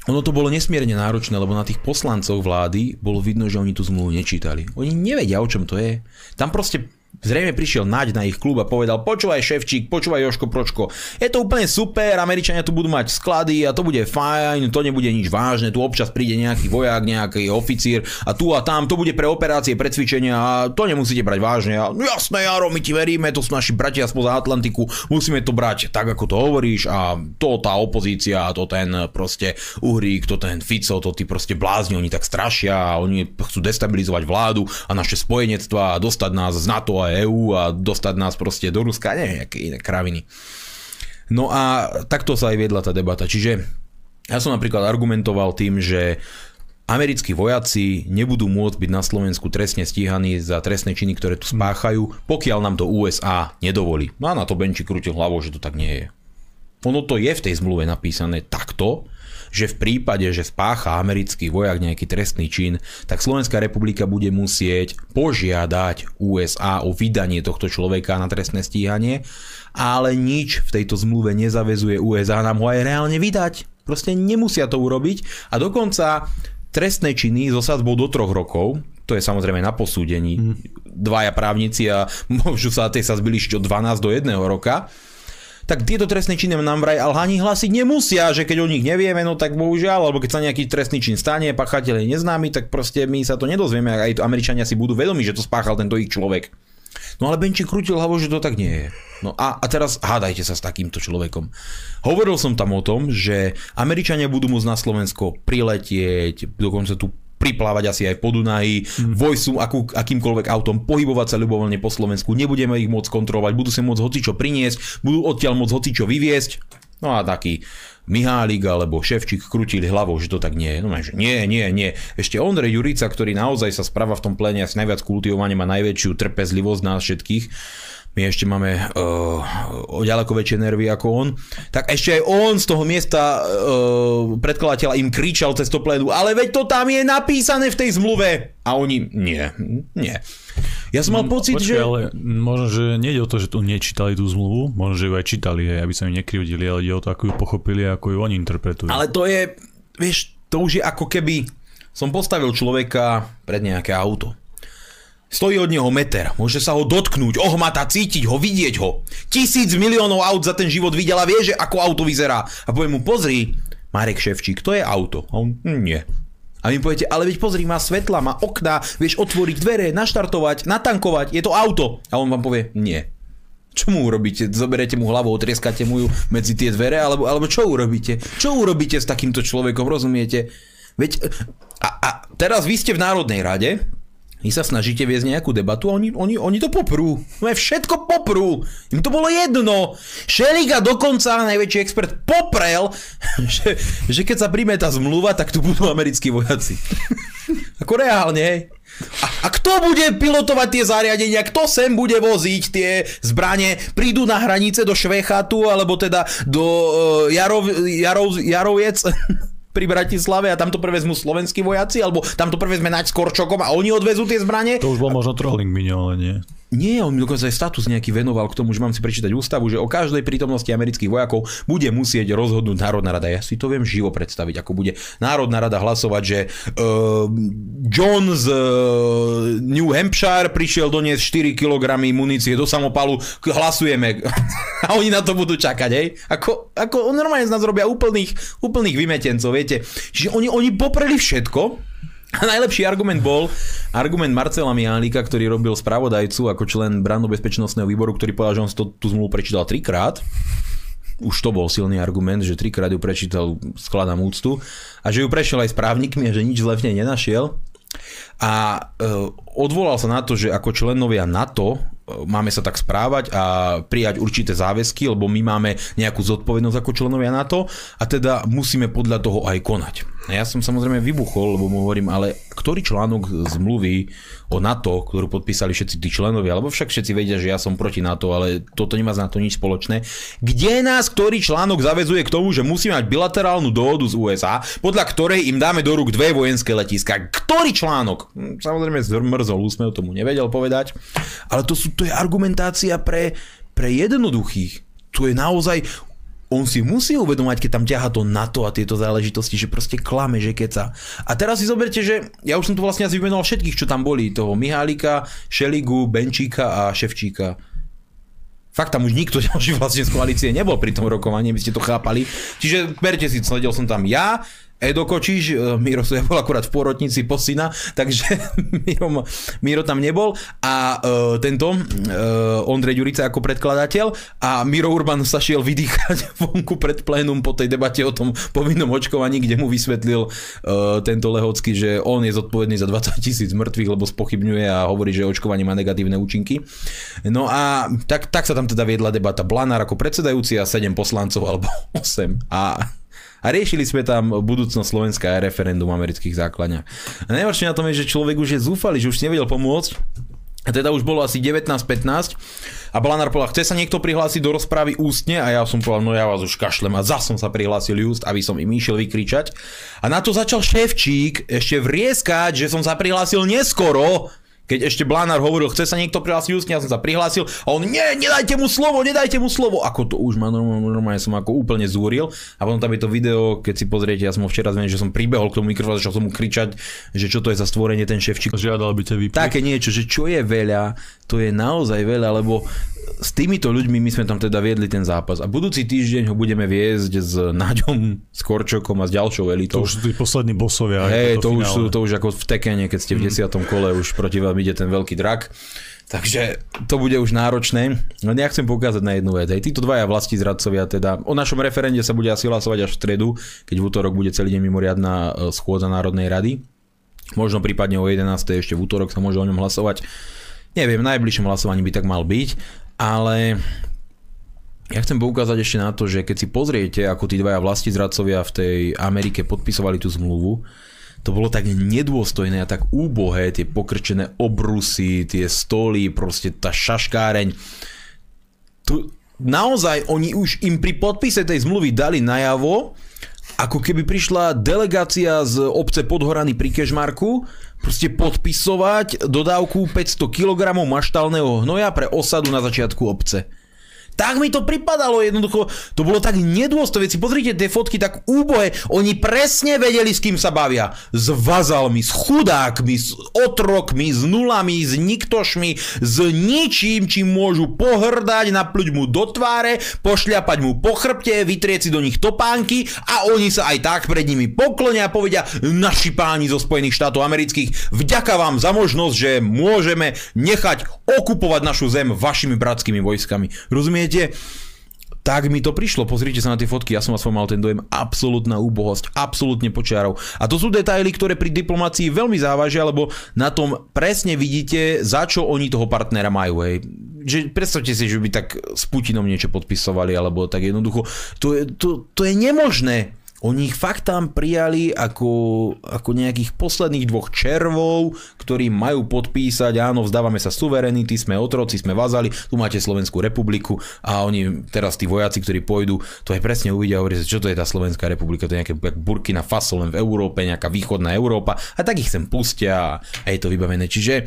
ono to bolo nesmierne náročné, lebo na tých poslancov vlády bolo vidno, že oni tú zmluvu nečítali. Oni nevedia, o čom to je. Tam proste Zrejme prišiel Naď na ich klub a povedal, počúvaj Ševčík, počúvaj Joško Pročko, je to úplne super, Američania tu budú mať sklady a to bude fajn, to nebude nič vážne, tu občas príde nejaký vojak, nejaký oficír a tu a tam, to bude pre operácie, pre cvičenia a to nemusíte brať vážne. A, jasné, Jaro, my ti veríme, to sú naši bratia spoza Atlantiku, musíme to brať tak, ako to hovoríš a to tá opozícia, to ten proste Uhrík, to ten Fico, to tí proste blázni, oni tak strašia a oni chcú destabilizovať vládu a naše spojenectva a dostať nás z NATO a EÚ a dostať nás proste do Ruska, neviem, nejaké iné kraviny. No a takto sa aj viedla tá debata. Čiže ja som napríklad argumentoval tým, že americkí vojaci nebudú môcť byť na Slovensku trestne stíhaní za trestné činy, ktoré tu spáchajú, pokiaľ nám to USA nedovolí. No a na to Benči krútil hlavou, že to tak nie je. Ono to je v tej zmluve napísané takto, že v prípade, že spácha americký vojak nejaký trestný čin, tak Slovenská republika bude musieť požiadať USA o vydanie tohto človeka na trestné stíhanie, ale nič v tejto zmluve nezavezuje USA nám ho aj reálne vydať. Proste nemusia to urobiť a dokonca trestné činy zo sadzbou do troch rokov, to je samozrejme na posúdení, mm. dvaja právnici a *laughs* môžu sa tej sa zbylišiť od 12 do 1 roka, tak tieto trestné činy nám vraj ani hlásiť nemusia, že keď o nich nevieme, no tak bohužiaľ, alebo keď sa nejaký trestný čin stane, pachateľ je neznámy, tak proste my sa to nedozvieme, aj Američania si budú vedomi, že to spáchal tento ich človek. No ale Benčík krútil hlavou, že to tak nie je. No a, a teraz hádajte sa s takýmto človekom. Hovoril som tam o tom, že Američania budú môcť na Slovensko priletieť, dokonca tu priplávať asi aj po Dunaji, mm. vojsú akú, akýmkoľvek autom, pohybovať sa ľubovoľne po Slovensku, nebudeme ich môcť kontrolovať, budú sa môcť hocičo priniesť, budú odtiaľ môcť hocičo vyviesť. No a taký Mihálik alebo Ševčík krutili hlavou, že to tak nie je. No že nie, nie, nie. Ešte Ondrej Jurica, ktorý naozaj sa správa v tom pléne asi najviac kultivovanie, má najväčšiu trpezlivosť nás všetkých, my ešte máme uh, o ďaleko väčšie nervy ako on, tak ešte aj on z toho miesta uh, predkladateľa im kričal cez to plénu, ale veď to tam je napísané v tej zmluve. A oni, nie, nie. Ja som mal pocit, Počkej, že... ale možno, že nejde o to, že tu nečítali tú zmluvu, možno, že ju aj čítali, aby sa ju nekrivdili, ale ide o to, ako ju pochopili a ako ju oni interpretujú. Ale to je, vieš, to už je ako keby som postavil človeka pred nejaké auto. Stojí od neho meter, môže sa ho dotknúť, ohmata, cítiť ho, vidieť ho. Tisíc miliónov aut za ten život videl a vie, že ako auto vyzerá. A poviem mu, pozri, Marek Ševčík, to je auto. A on, hm, nie. A vy poviete, ale veď pozri, má svetla, má okná, vieš otvoriť dvere, naštartovať, natankovať, je to auto. A on vám povie, nie. Čo mu urobíte? Zoberete mu hlavu, otrieskate mu ju medzi tie dvere, alebo, alebo čo urobíte? Čo urobíte s takýmto človekom, rozumiete? Veď, a, a teraz vy ste v Národnej rade, vy sa snažíte viesť nejakú debatu a oni, oni, oni to poprú. No všetko poprú. Im to bolo jedno. Šeliga dokonca, najväčší expert, poprel, *laughs* že, že keď sa príjme tá zmluva, tak tu budú americkí vojaci. *laughs* Ako reálne. A, a kto bude pilotovať tie zariadenia, kto sem bude voziť tie zbranie, prídu na hranice do Švechatu, alebo teda do uh, Jarov, Jarov, Jaroviec, *laughs* pri Bratislave a tam to prevezmú slovenskí vojaci, alebo tam to prevezme Naď s Korčokom a oni odvezú tie zbranie. To už bol možno trolling minio, ale nie. Nie, on mi dokonca aj status nejaký venoval k tomu, že mám si prečítať ústavu, že o každej prítomnosti amerických vojakov bude musieť rozhodnúť Národná rada. Ja si to viem živo predstaviť, ako bude Národná rada hlasovať, že uh, John z uh, New Hampshire prišiel doniesť 4 kg munície do samopalu, hlasujeme. *laughs* A oni na to budú čakať, hej? Ako, ako normálne z nás robia úplných, úplných vymetencov, viete? Čiže oni, oni popreli všetko, a najlepší argument bol argument Marcela Miálika, ktorý robil spravodajcu ako člen branno-bezpečnostného výboru, ktorý povedal, že on si to, tú zmluvu prečítal trikrát. Už to bol silný argument, že trikrát ju prečítal, skladám úctu. A že ju prešiel aj s právnikmi a že nič zle nenašiel. A e, odvolal sa na to, že ako členovia NATO e, máme sa tak správať a prijať určité záväzky, lebo my máme nejakú zodpovednosť ako členovia NATO a teda musíme podľa toho aj konať. Ja som samozrejme vybuchol, lebo mu hovorím, ale ktorý článok zmluvy o NATO, ktorú podpísali všetci tí členovia, lebo však všetci vedia, že ja som proti NATO, ale toto nemá z NATO nič spoločné. Kde nás ktorý článok zavezuje k tomu, že musíme mať bilaterálnu dohodu z USA, podľa ktorej im dáme do rúk dve vojenské letiska? Ktorý článok? Hm, Samozrejme zmrzol úsmev, tomu nevedel povedať, ale to, sú, to je argumentácia pre, pre jednoduchých. Tu je naozaj on si musí uvedomať, keď tam ťaha to NATO a tieto záležitosti, že proste klame, že keď sa. A teraz si zoberte, že ja už som tu vlastne asi vymenoval všetkých, čo tam boli. Toho Mihálika, Šeligu, Benčíka a Ševčíka. Fakt tam už nikto *laughs* ďalší vlastne z koalície nebol pri tom rokovaní, by ste to chápali. Čiže berte si, sledil som tam ja, Edo Kočiš, e, Miro ja bol akurát v pôrodnici po syna, takže *laughs* Miro, Miro tam nebol. A uh, tento uh, Ondrej Ďurica ako predkladateľ. A Miro Urban sa šiel vydýchať *laughs* vonku pred plénum po tej debate o tom povinnom očkovaní, kde mu vysvetlil uh, tento Lehocký, že on je zodpovedný za 20 tisíc mŕtvych, lebo spochybňuje a hovorí, že očkovanie má negatívne účinky. No a tak, tak sa tam teda viedla debata. Blanár ako predsedajúci a 7 poslancov alebo *laughs* 8 a a riešili sme tam budúcnosť Slovenska a referendum amerických základňach. A najhoršie na tom je, že človek už je zúfalý, že už si nevedel pomôcť, a teda už bolo asi 19.15 a Blanár povedal, chce sa niekto prihlásiť do rozprávy ústne a ja som povedal, no ja vás už kašlem a zas som sa prihlásil úst, aby som im išiel vykričať. A na to začal šéfčík ešte vrieskať, že som sa prihlásil neskoro, keď ešte Blanár hovoril, chce sa niekto prihlásiť ústne, ja som sa prihlásil a on, nie, nedajte mu slovo, nedajte mu slovo. Ako to už ma normálne, normálne som ako úplne zúril. A potom tam je to video, keď si pozriete, ja som ho včera zmenil, že som pribehol k tomu mikrofónu, začal som mu kričať, že čo to je za stvorenie ten šéfčík. Žiadal by ťa vypiť. Také niečo, že čo je veľa, to je naozaj veľa, lebo s týmito ľuďmi my sme tam teda viedli ten zápas a budúci týždeň ho budeme viesť s Naďom, s Korčokom a s ďalšou elitou. To už sú tí poslední bosovia. Hej, to, už sú, to už ako v Tekene, keď ste v desiatom kole už proti vám ide ten veľký drak. Takže to bude už náročné. No ja chcem poukázať na jednu vec. Aj títo dvaja vlasti zradcovia, teda o našom referende sa bude asi hlasovať až v stredu, keď v útorok bude celý deň mimoriadná e, schôdza Národnej rady. Možno prípadne o 11. ešte v útorok sa môže o ňom hlasovať. Neviem, najbližšom hlasovaní by tak mal byť, ale ja chcem poukázať ešte na to, že keď si pozriete, ako tí dvaja vlasti zradcovia v tej Amerike podpisovali tú zmluvu, to bolo tak nedôstojné a tak úbohé, tie pokrčené obrusy, tie stoly, proste tá šaškáreň. Tu, naozaj oni už im pri podpise tej zmluvy dali najavo, ako keby prišla delegácia z obce Podhorany pri Kežmarku proste podpisovať dodávku 500 kg maštálneho hnoja pre osadu na začiatku obce. Tak mi to pripadalo jednoducho, to bolo tak nedôstojné. Si pozrite tie fotky tak úbohe, oni presne vedeli, s kým sa bavia. S vazalmi, s chudákmi, s otrokmi, s nulami, s niktošmi, s ničím, čím môžu pohrdať, napľuť mu do tváre, pošľapať mu po chrbte, vytrieť si do nich topánky a oni sa aj tak pred nimi poklonia a povedia, naši páni zo Spojených štátov amerických, vďaka vám za možnosť, že môžeme nechať okupovať našu zem vašimi bratskými vojskami. Rozumiete? Rozumiete? Tak mi to prišlo, pozrite sa na tie fotky, ja som aspoň mal ten dojem, absolútna úbohosť, absolútne počiarov. A to sú detaily, ktoré pri diplomácii veľmi závažia, lebo na tom presne vidíte, za čo oni toho partnera majú. Hej. Že predstavte si, že by tak s Putinom niečo podpisovali, alebo tak jednoducho. To je, to, to je nemožné. Oni ich fakt tam prijali ako, ako nejakých posledných dvoch červov, ktorí majú podpísať, áno, vzdávame sa suverenity, sme otroci, sme vazali, tu máte Slovenskú republiku a oni teraz tí vojaci, ktorí pôjdu, to aj presne uvidia hovoria, čo to je tá Slovenská republika, to je nejaké Burkina Faso len v Európe, nejaká východná Európa a tak ich sem pustia a je to vybavené. Čiže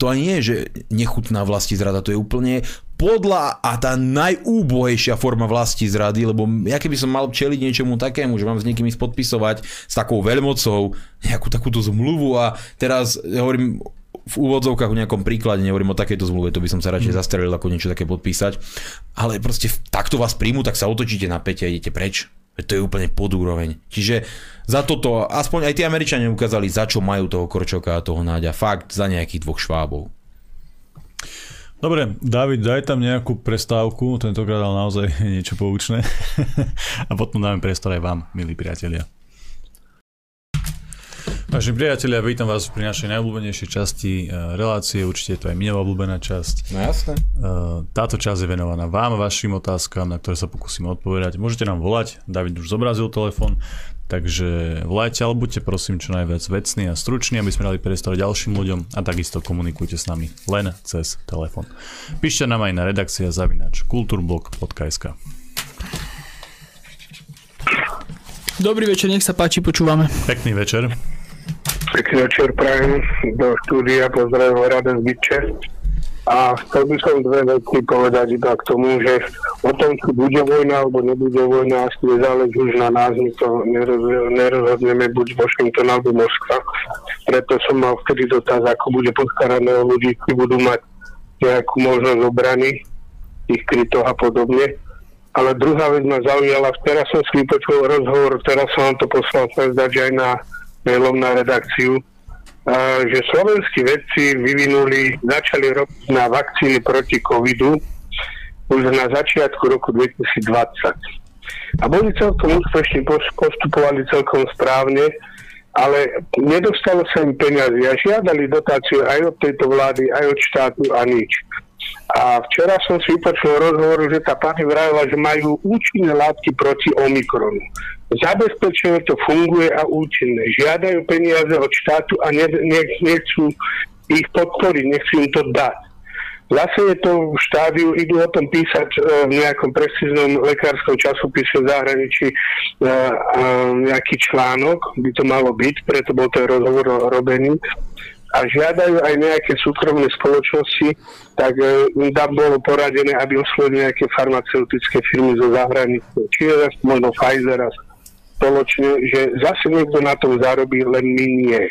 to ani nie je, že nechutná vlasti zrada, to je úplne podľa a tá najúbohejšia forma vlasti zrady, lebo ja keby som mal čeliť niečomu takému, že mám s niekým spodpisovať s takou veľmocou nejakú takúto zmluvu a teraz ja hovorím v úvodzovkách o nejakom príklade, nehovorím o takejto zmluve, to by som sa radšej mm. zastrelil ako niečo také podpísať, ale proste takto vás príjmu, tak sa otočíte na pete a idete preč. To je úplne pod úroveň. Čiže za toto, aspoň aj tí Američania ukázali, za čo majú toho Korčoka a toho Náďa. Fakt, za nejakých dvoch švábov. Dobre, David, daj tam nejakú prestávku, tentokrát ale naozaj *laughs* niečo poučné. *laughs* a potom dáme priestor aj vám, milí priatelia. Vážení priatelia, vítam vás pri našej najobľúbenejšej časti eh, relácie, určite je to aj mňa obľúbená časť. No jasné. Eh, táto časť je venovaná vám, vašim otázkam, na ktoré sa pokúsim odpovedať. Môžete nám volať, David už zobrazil telefón, Takže volajte, ale buďte prosím čo najviac vecní a struční, aby sme dali priestor ďalším ľuďom a takisto komunikujte s nami len cez telefón. Píšte nám aj na redakcia zavinač kulturblog.sk Dobrý večer, nech sa páči, počúvame. Pekný večer. Pekný večer prajem do štúdia, pozdravím Radek Byče. A chcel by som dve veci povedať iba k tomu, že o tom, či bude vojna alebo nebude vojna, asi nezáleží už na nás, my to nerozhodneme buď Washington alebo Moskva. Preto som mal vtedy dotaz, ako bude podkarané o ľudí, ktorí budú mať nejakú možnosť obrany, ich krytoch a podobne. Ale druhá vec ma zaujala, teraz som si vypočul rozhovor, teraz som vám to poslal sa zdať aj na mailom na redakciu, že slovenskí vedci vyvinuli, začali robiť na vakcíny proti covidu už na začiatku roku 2020. A boli celkom úspešní, postupovali celkom správne, ale nedostalo sa im peniazy a žiadali dotáciu aj od tejto vlády, aj od štátu a nič. A včera som si vypočul rozhovor, že tá pani vravila, že majú účinné látky proti Omikronu. Zabezpečenie to funguje a účinné. Žiadajú peniaze od štátu a ne, ne, nechcú ich podporiť, nechcú im to dať. Zase je to v štádiu, idú o tom písať e, v nejakom presíznom lekárskom časopise v zahraničí e, nejaký článok, by to malo byť, preto bol ten rozhovor robený a žiadajú aj nejaké súkromné spoločnosti, tak e, im tam bolo poradené, aby oslovili nejaké farmaceutické firmy zo zahraničia. Čiže možno Pfizer a spoločne, že zase niekto na tom zarobí, len my nie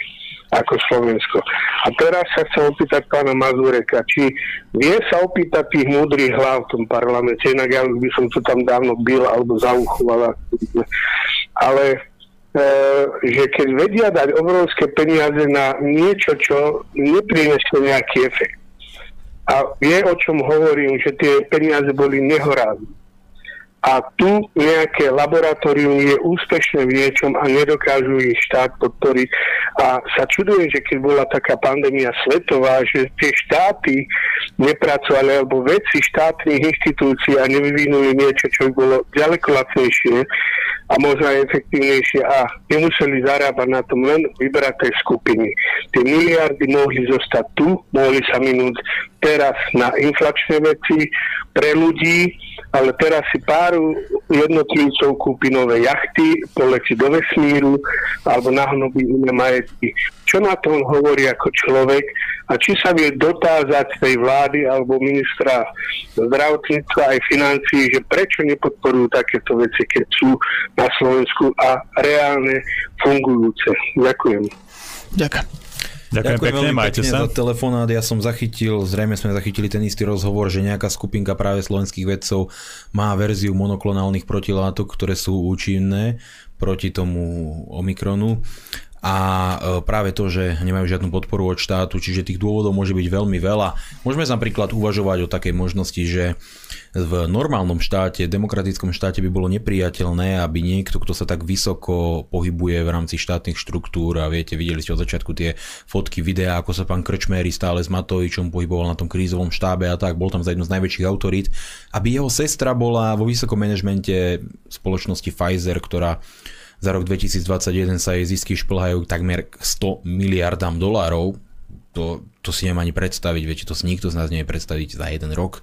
ako Slovensko. A teraz sa chcem opýtať pána Mazureka, či vie sa opýtať tých múdrych hlav v tom parlamente, inak ja by som to tam dávno bil alebo zauchoval. Ale E, že keď vedia dať obrovské peniaze na niečo, čo neprinesie nejaký efekt. a vie, o čom hovorím, že tie peniaze boli nehorázne a tu nejaké laboratórium je úspešné v niečom a nedokážu ich štát podporiť. A sa čudujem, že keď bola taká pandémia svetová, že tie štáty nepracovali, alebo veci štátnych inštitúcií a nevyvinuli niečo, čo by bolo ďaleko lacnejšie a možno aj efektívnejšie a nemuseli zarábať na tom len vybraté skupiny. Tie miliardy mohli zostať tu, mohli sa minúť teraz na inflačné veci pre ľudí, ale teraz si pár jednotlivcov kúpi nové jachty, poletí do vesmíru alebo nahnobí iné majetky. Čo na to on hovorí ako človek a či sa vie dotázať tej vlády alebo ministra zdravotníctva aj financií, že prečo nepodporujú takéto veci, keď sú na Slovensku a reálne fungujúce. Ďakujem. Ďakujem. Ďakujem, Ďakujem pekne, majte pekne sa. za telefonát. Ja som zachytil, zrejme sme zachytili ten istý rozhovor, že nejaká skupinka práve slovenských vedcov má verziu monoklonálnych protilátok, ktoré sú účinné proti tomu Omikronu a e, práve to, že nemajú žiadnu podporu od štátu, čiže tých dôvodov môže byť veľmi veľa. Môžeme napríklad uvažovať o takej možnosti, že v normálnom štáte, demokratickom štáte by bolo nepriateľné, aby niekto, kto sa tak vysoko pohybuje v rámci štátnych štruktúr a viete, videli ste od začiatku tie fotky, videá, ako sa pán Krčmery stále s Matovičom pohyboval na tom krízovom štábe a tak, bol tam za jednu z najväčších autorít, aby jeho sestra bola vo vysokom manažmente spoločnosti Pfizer, ktorá za rok 2021 sa jej zisky šplhajú takmer 100 miliardám dolárov. To, to si neviem ani predstaviť, viete, to si nikto z nás nevie predstaviť za jeden rok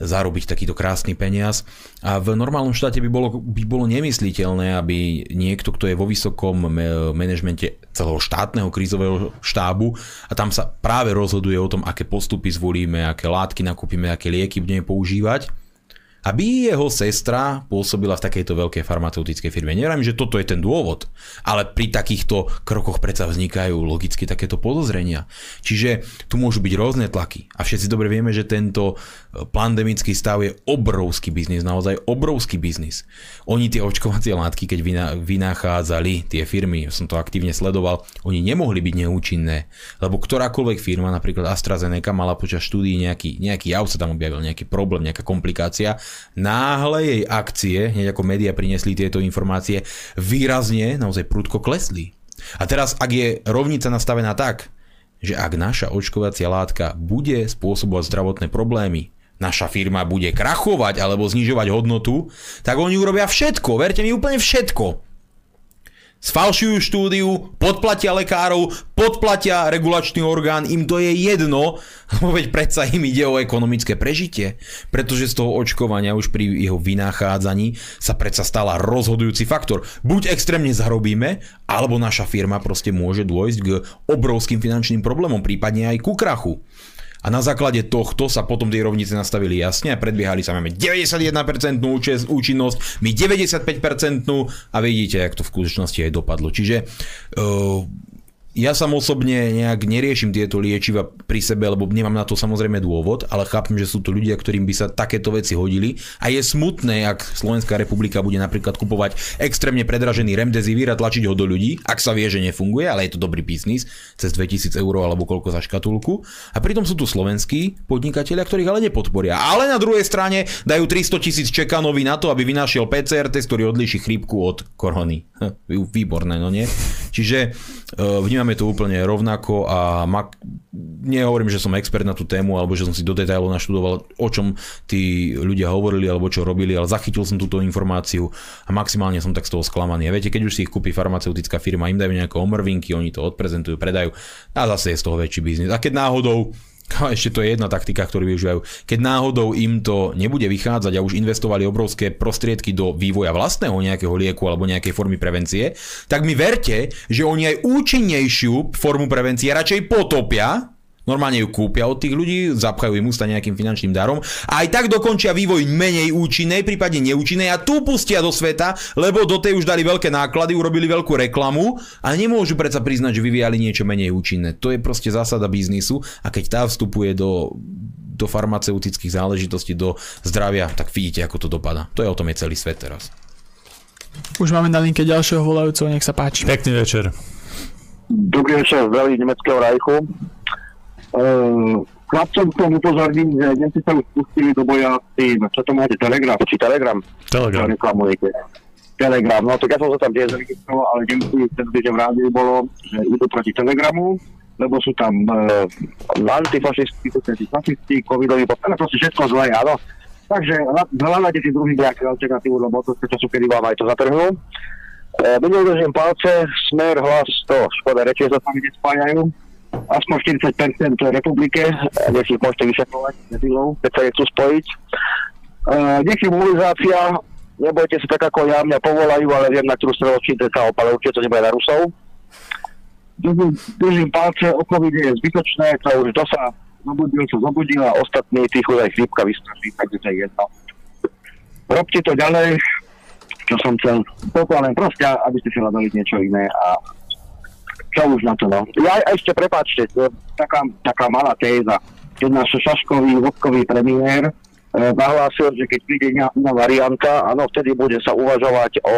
zarobiť takýto krásny peniaz. A v normálnom štáte by bolo, by bolo nemysliteľné, aby niekto, kto je vo vysokom manažmente celého štátneho krízového štábu a tam sa práve rozhoduje o tom, aké postupy zvolíme, aké látky nakúpime, aké lieky budeme používať, aby jeho sestra pôsobila v takejto veľkej farmaceutickej firme. Neviem, že toto je ten dôvod, ale pri takýchto krokoch predsa vznikajú logicky takéto podozrenia. Čiže tu môžu byť rôzne tlaky a všetci dobre vieme, že tento pandemický stav je obrovský biznis, naozaj obrovský biznis. Oni tie očkovacie látky, keď vynáchádzali tie firmy, som to aktívne sledoval, oni nemohli byť neúčinné, lebo ktorákoľvek firma, napríklad AstraZeneca, mala počas štúdií nejaký, nejaký jav sa tam objavil, nejaký problém, nejaká komplikácia náhle jej akcie, hneď ako médiá priniesli tieto informácie, výrazne, naozaj prudko klesli. A teraz, ak je rovnica nastavená tak, že ak naša očkovacia látka bude spôsobovať zdravotné problémy, naša firma bude krachovať alebo znižovať hodnotu, tak oni urobia všetko, verte mi úplne všetko, sfalšujú štúdiu, podplatia lekárov, podplatia regulačný orgán, im to je jedno, *laughs* lebo veď predsa im ide o ekonomické prežitie, pretože z toho očkovania už pri jeho vynáchádzaní sa predsa stala rozhodujúci faktor. Buď extrémne zarobíme, alebo naša firma proste môže dôjsť k obrovským finančným problémom, prípadne aj ku krachu. A na základe tohto sa potom tie rovnice nastavili jasne a predbiehali sa máme 91% účinnosť, my 95% a vidíte, jak to v skutočnosti aj dopadlo. Čiže uh, ja som osobne nejak neriešim tieto liečiva pri sebe, lebo nemám na to samozrejme dôvod, ale chápem, že sú to ľudia, ktorým by sa takéto veci hodili a je smutné, ak Slovenská republika bude napríklad kupovať extrémne predražený remdesivir a tlačiť ho do ľudí, ak sa vie, že nefunguje, ale je to dobrý biznis, cez 2000 eur alebo koľko za škatulku. A pritom sú tu slovenskí podnikatelia, ktorých ale nepodporia. Ale na druhej strane dajú 300 tisíc čekanovi na to, aby vynášiel PCR test, ktorý odlíši chrípku od korony. Výborné, no nie? Čiže uh, vnímame to úplne rovnako a ma, nehovorím, že som expert na tú tému alebo že som si do detailov naštudoval, o čom tí ľudia hovorili alebo čo robili, ale zachytil som túto informáciu a maximálne som tak z toho sklamaný. A viete, keď už si ich kúpi farmaceutická firma, im dajú nejaké omrvinky, oni to odprezentujú, predajú a zase je z toho väčší biznis. A keď náhodou a ešte to je jedna taktika, ktorú využívajú. Keď náhodou im to nebude vychádzať a už investovali obrovské prostriedky do vývoja vlastného nejakého lieku alebo nejakej formy prevencie, tak mi verte, že oni aj účinnejšiu formu prevencie radšej potopia, Normálne ju kúpia od tých ľudí, zapchajú im ústa nejakým finančným darom a aj tak dokončia vývoj menej účinnej, prípadne neúčinnej a tu pustia do sveta, lebo do tej už dali veľké náklady, urobili veľkú reklamu a nemôžu predsa priznať, že vyvíjali niečo menej účinné. To je proste zásada biznisu a keď tá vstupuje do, do farmaceutických záležitostí, do zdravia, tak vidíte, ako to dopada. To je o tom je celý svet teraz. Už máme na linke ďalšieho volajúceho, nech sa páči. Pekný večer. Dobrý večer z nemeckého rajchu. Chlapcom chcem upozorniť, že dnes si sa už spustili do boja s tým, čo to máte, Telegram, či Telegram? Telegram. Čo reklamujete. Telegram, no tak ja som sa tam tiež zaregistroval, ale nemusím cez týždeň v rádiu bolo, že idú proti Telegramu, lebo sú tam uh, antifašisti, fašisti, covidoví, ale proste všetko zlé, áno. Takže hľa- hľadajte si druhý nejakú alternatívu, lebo to času, kedy vám aj to zatrhnú. E, Budem držím palce, smer, hlas, to škoda reči, sa sami nespájajú. Aspoň 40% republike, e, nech si ich môžete vyšetrovať, debilov, keď sa je chcú spojiť. E, nech mobilizácia, nebojte sa tak ako ja, mňa povolajú, ale viem, na ktorú stranu číte sa opale, určite to nebude na Rusov. Držím, držím palce, o je zbytočné, to už to sa zobudil, sa zobudil a ostatní tých aj chrípka vystraší, takže to je jedno. Robte to ďalej, čo som chcel. Len proste, aby ste si hľadali niečo iné a čo už na to, no. Ja ešte prepáčte, je taká, taká malá téza. Keď náš šaškový, vodkový premiér e, zahlásil, že keď príde iná varianta, áno, vtedy bude sa uvažovať o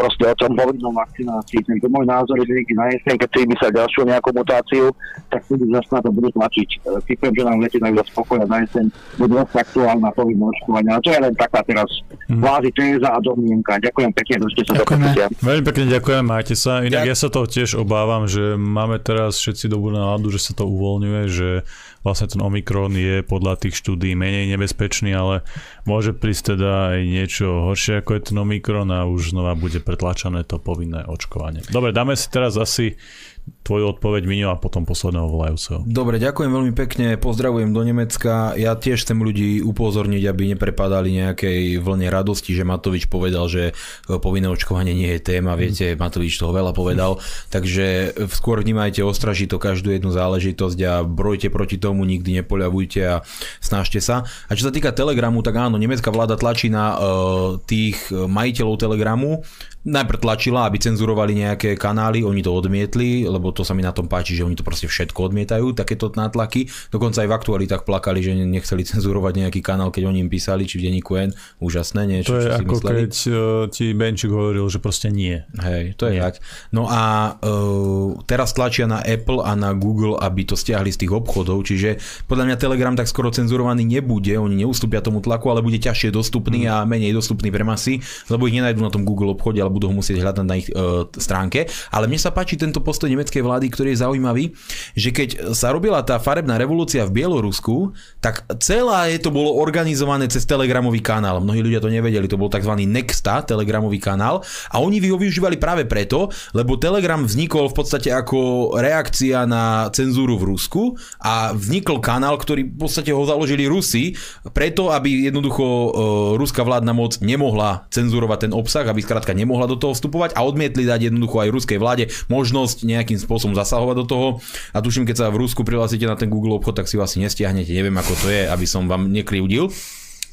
proste o tom povinnom vakcinácii. Tento môj názor je, že niekedy na jeseň, keď si vymyslia ďalšiu nejakú mutáciu, tak vtedy zase na to budú tlačiť. E, Typujem, že nám lete na viac spokoja na jeseň, bude zase aktuálna povinná očkovania. Ale to je len taká teraz kvázi téza a domnienka. Ďakujem pekne, držte sa do Ďakujeme. počutia. Veľmi pekne ďakujem, majte sa. Inak Ďak- ja sa toho tiež obávam, že máme teraz všetci dobrú náladu, že sa to uvoľňuje, že vlastne ten Omikron je podľa tých štúdí menej nebezpečný, ale môže prísť teda aj niečo horšie ako je ten Omikron a už znova bude pretlačané to povinné očkovanie. Dobre, dáme si teraz asi tvoju odpoveď Miňo a potom posledného volajúceho. Dobre, ďakujem veľmi pekne, pozdravujem do Nemecka. Ja tiež chcem ľudí upozorniť, aby neprepadali nejakej vlne radosti, že Matovič povedal, že e, povinné očkovanie nie je téma, viete, Matovič toho veľa povedal, *laughs* takže skôr vnímajte ostražito každú jednu záležitosť a brojte proti tomu, nikdy nepoľavujte a snažte sa. A čo sa týka Telegramu, tak áno, nemecká vláda tlačí na uh, tých majiteľov Telegramu, najprv tlačila, aby cenzurovali nejaké kanály, oni to odmietli, lebo to sa mi na tom páči, že oni to proste všetko odmietajú, takéto nátlaky. Dokonca aj v aktualitách plakali, že nechceli *laughs* cenzurovať nejaký kanál, keď oni im písali, či v denníku N, úžasné, niečo, To je čo si ako mysleli. keď uh, ti Benčík hovoril, že proste nie. Hej, to je Nie. tak. No a uh, teraz tlačia na Apple a na Google, aby to stiahli z tých obchodov, čiže podľa mňa Telegram tak skoro cenzurovaný nebude, oni neustúpia tomu tlaku, ale bude ťažšie dostupný a menej dostupný pre masy, lebo ich nenajdu na tom Google obchode, budú ho musieť hľadať na ich uh, stránke. Ale mne sa páči tento postoj nemeckej vlády, ktorý je zaujímavý, že keď sa robila tá farebná revolúcia v Bielorusku, tak celé to bolo organizované cez telegramový kanál. Mnohí ľudia to nevedeli, to bol tzv. Nexta, telegramový kanál a oni ho využívali práve preto, lebo Telegram vznikol v podstate ako reakcia na cenzúru v Rusku a vznikol kanál, ktorý v podstate ho založili Rusi, preto aby jednoducho e, ruská vládna moc nemohla cenzurovať ten obsah, aby skrátka nemohla do toho vstupovať a odmietli dať jednoducho aj ruskej vláde možnosť nejakým spôsobom zasahovať do toho. A tuším, keď sa v Rusku prihlásite na ten Google obchod, tak si asi nestiahnete. Neviem, ako to je, aby som vám nekryvdil.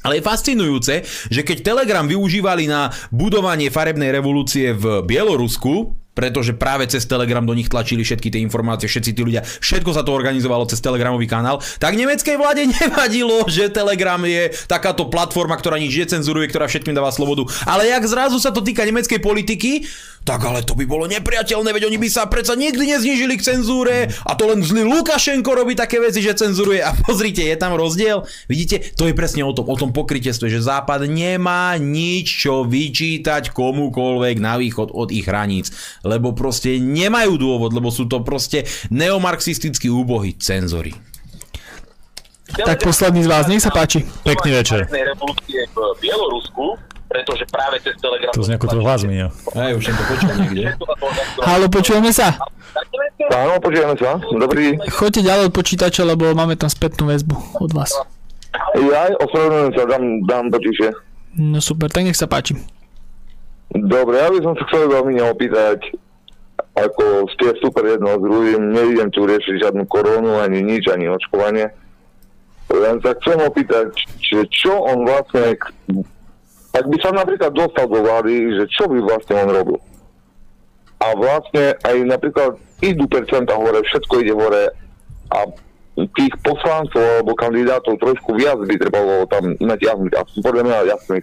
Ale je fascinujúce, že keď Telegram využívali na budovanie farebnej revolúcie v Bielorusku, pretože práve cez Telegram do nich tlačili všetky tie informácie, všetci tí ľudia, všetko sa to organizovalo cez Telegramový kanál, tak nemeckej vláde *laughs* nevadilo, že Telegram je takáto platforma, ktorá nič necenzuruje, ktorá všetkým dáva slobodu. Ale jak zrazu sa to týka nemeckej politiky, tak ale to by bolo nepriateľné, veď oni by sa predsa nikdy neznížili k cenzúre. A to len zlý Lukašenko robí také veci, že cenzuruje. A pozrite, je tam rozdiel. Vidíte, to je presne o tom, o tom pokrytestve, že Západ nemá nič, čo vyčítať komukoľvek na východ od ich hraníc, lebo proste nemajú dôvod, lebo sú to proste neomarxistickí úbohy cenzory. Tak posledný z vás, nech sa páči. Pekný večer. revolúcie v Bielorusku, pretože práve cez Telegram... To znie ako tvoj hlas, Miňo. Hej, už som to počul niekde. Halo, počujeme sa? Áno, počujeme sa. Dobrý. Choďte ďalej od počítača, lebo máme tam spätnú väzbu od vás. Ja ospravedlňujem sa, dám, dám to tiše. No super, tak nech sa páči. Dobre, ja by som sa chcel veľmi neopýtať, ako ste super jedno s druhým, nevidím tu riešiť žiadnu koronu, ani nič, ani očkovanie. Len sa chcem opýtať, že čo on vlastne, ak by sa napríklad dostal do vlády, že čo by vlastne on robil? A vlastne aj napríklad idú percenta hore, všetko ide hore a tých poslancov alebo kandidátov trošku viac by trebalo tam jasný, a podľa mňa jasný.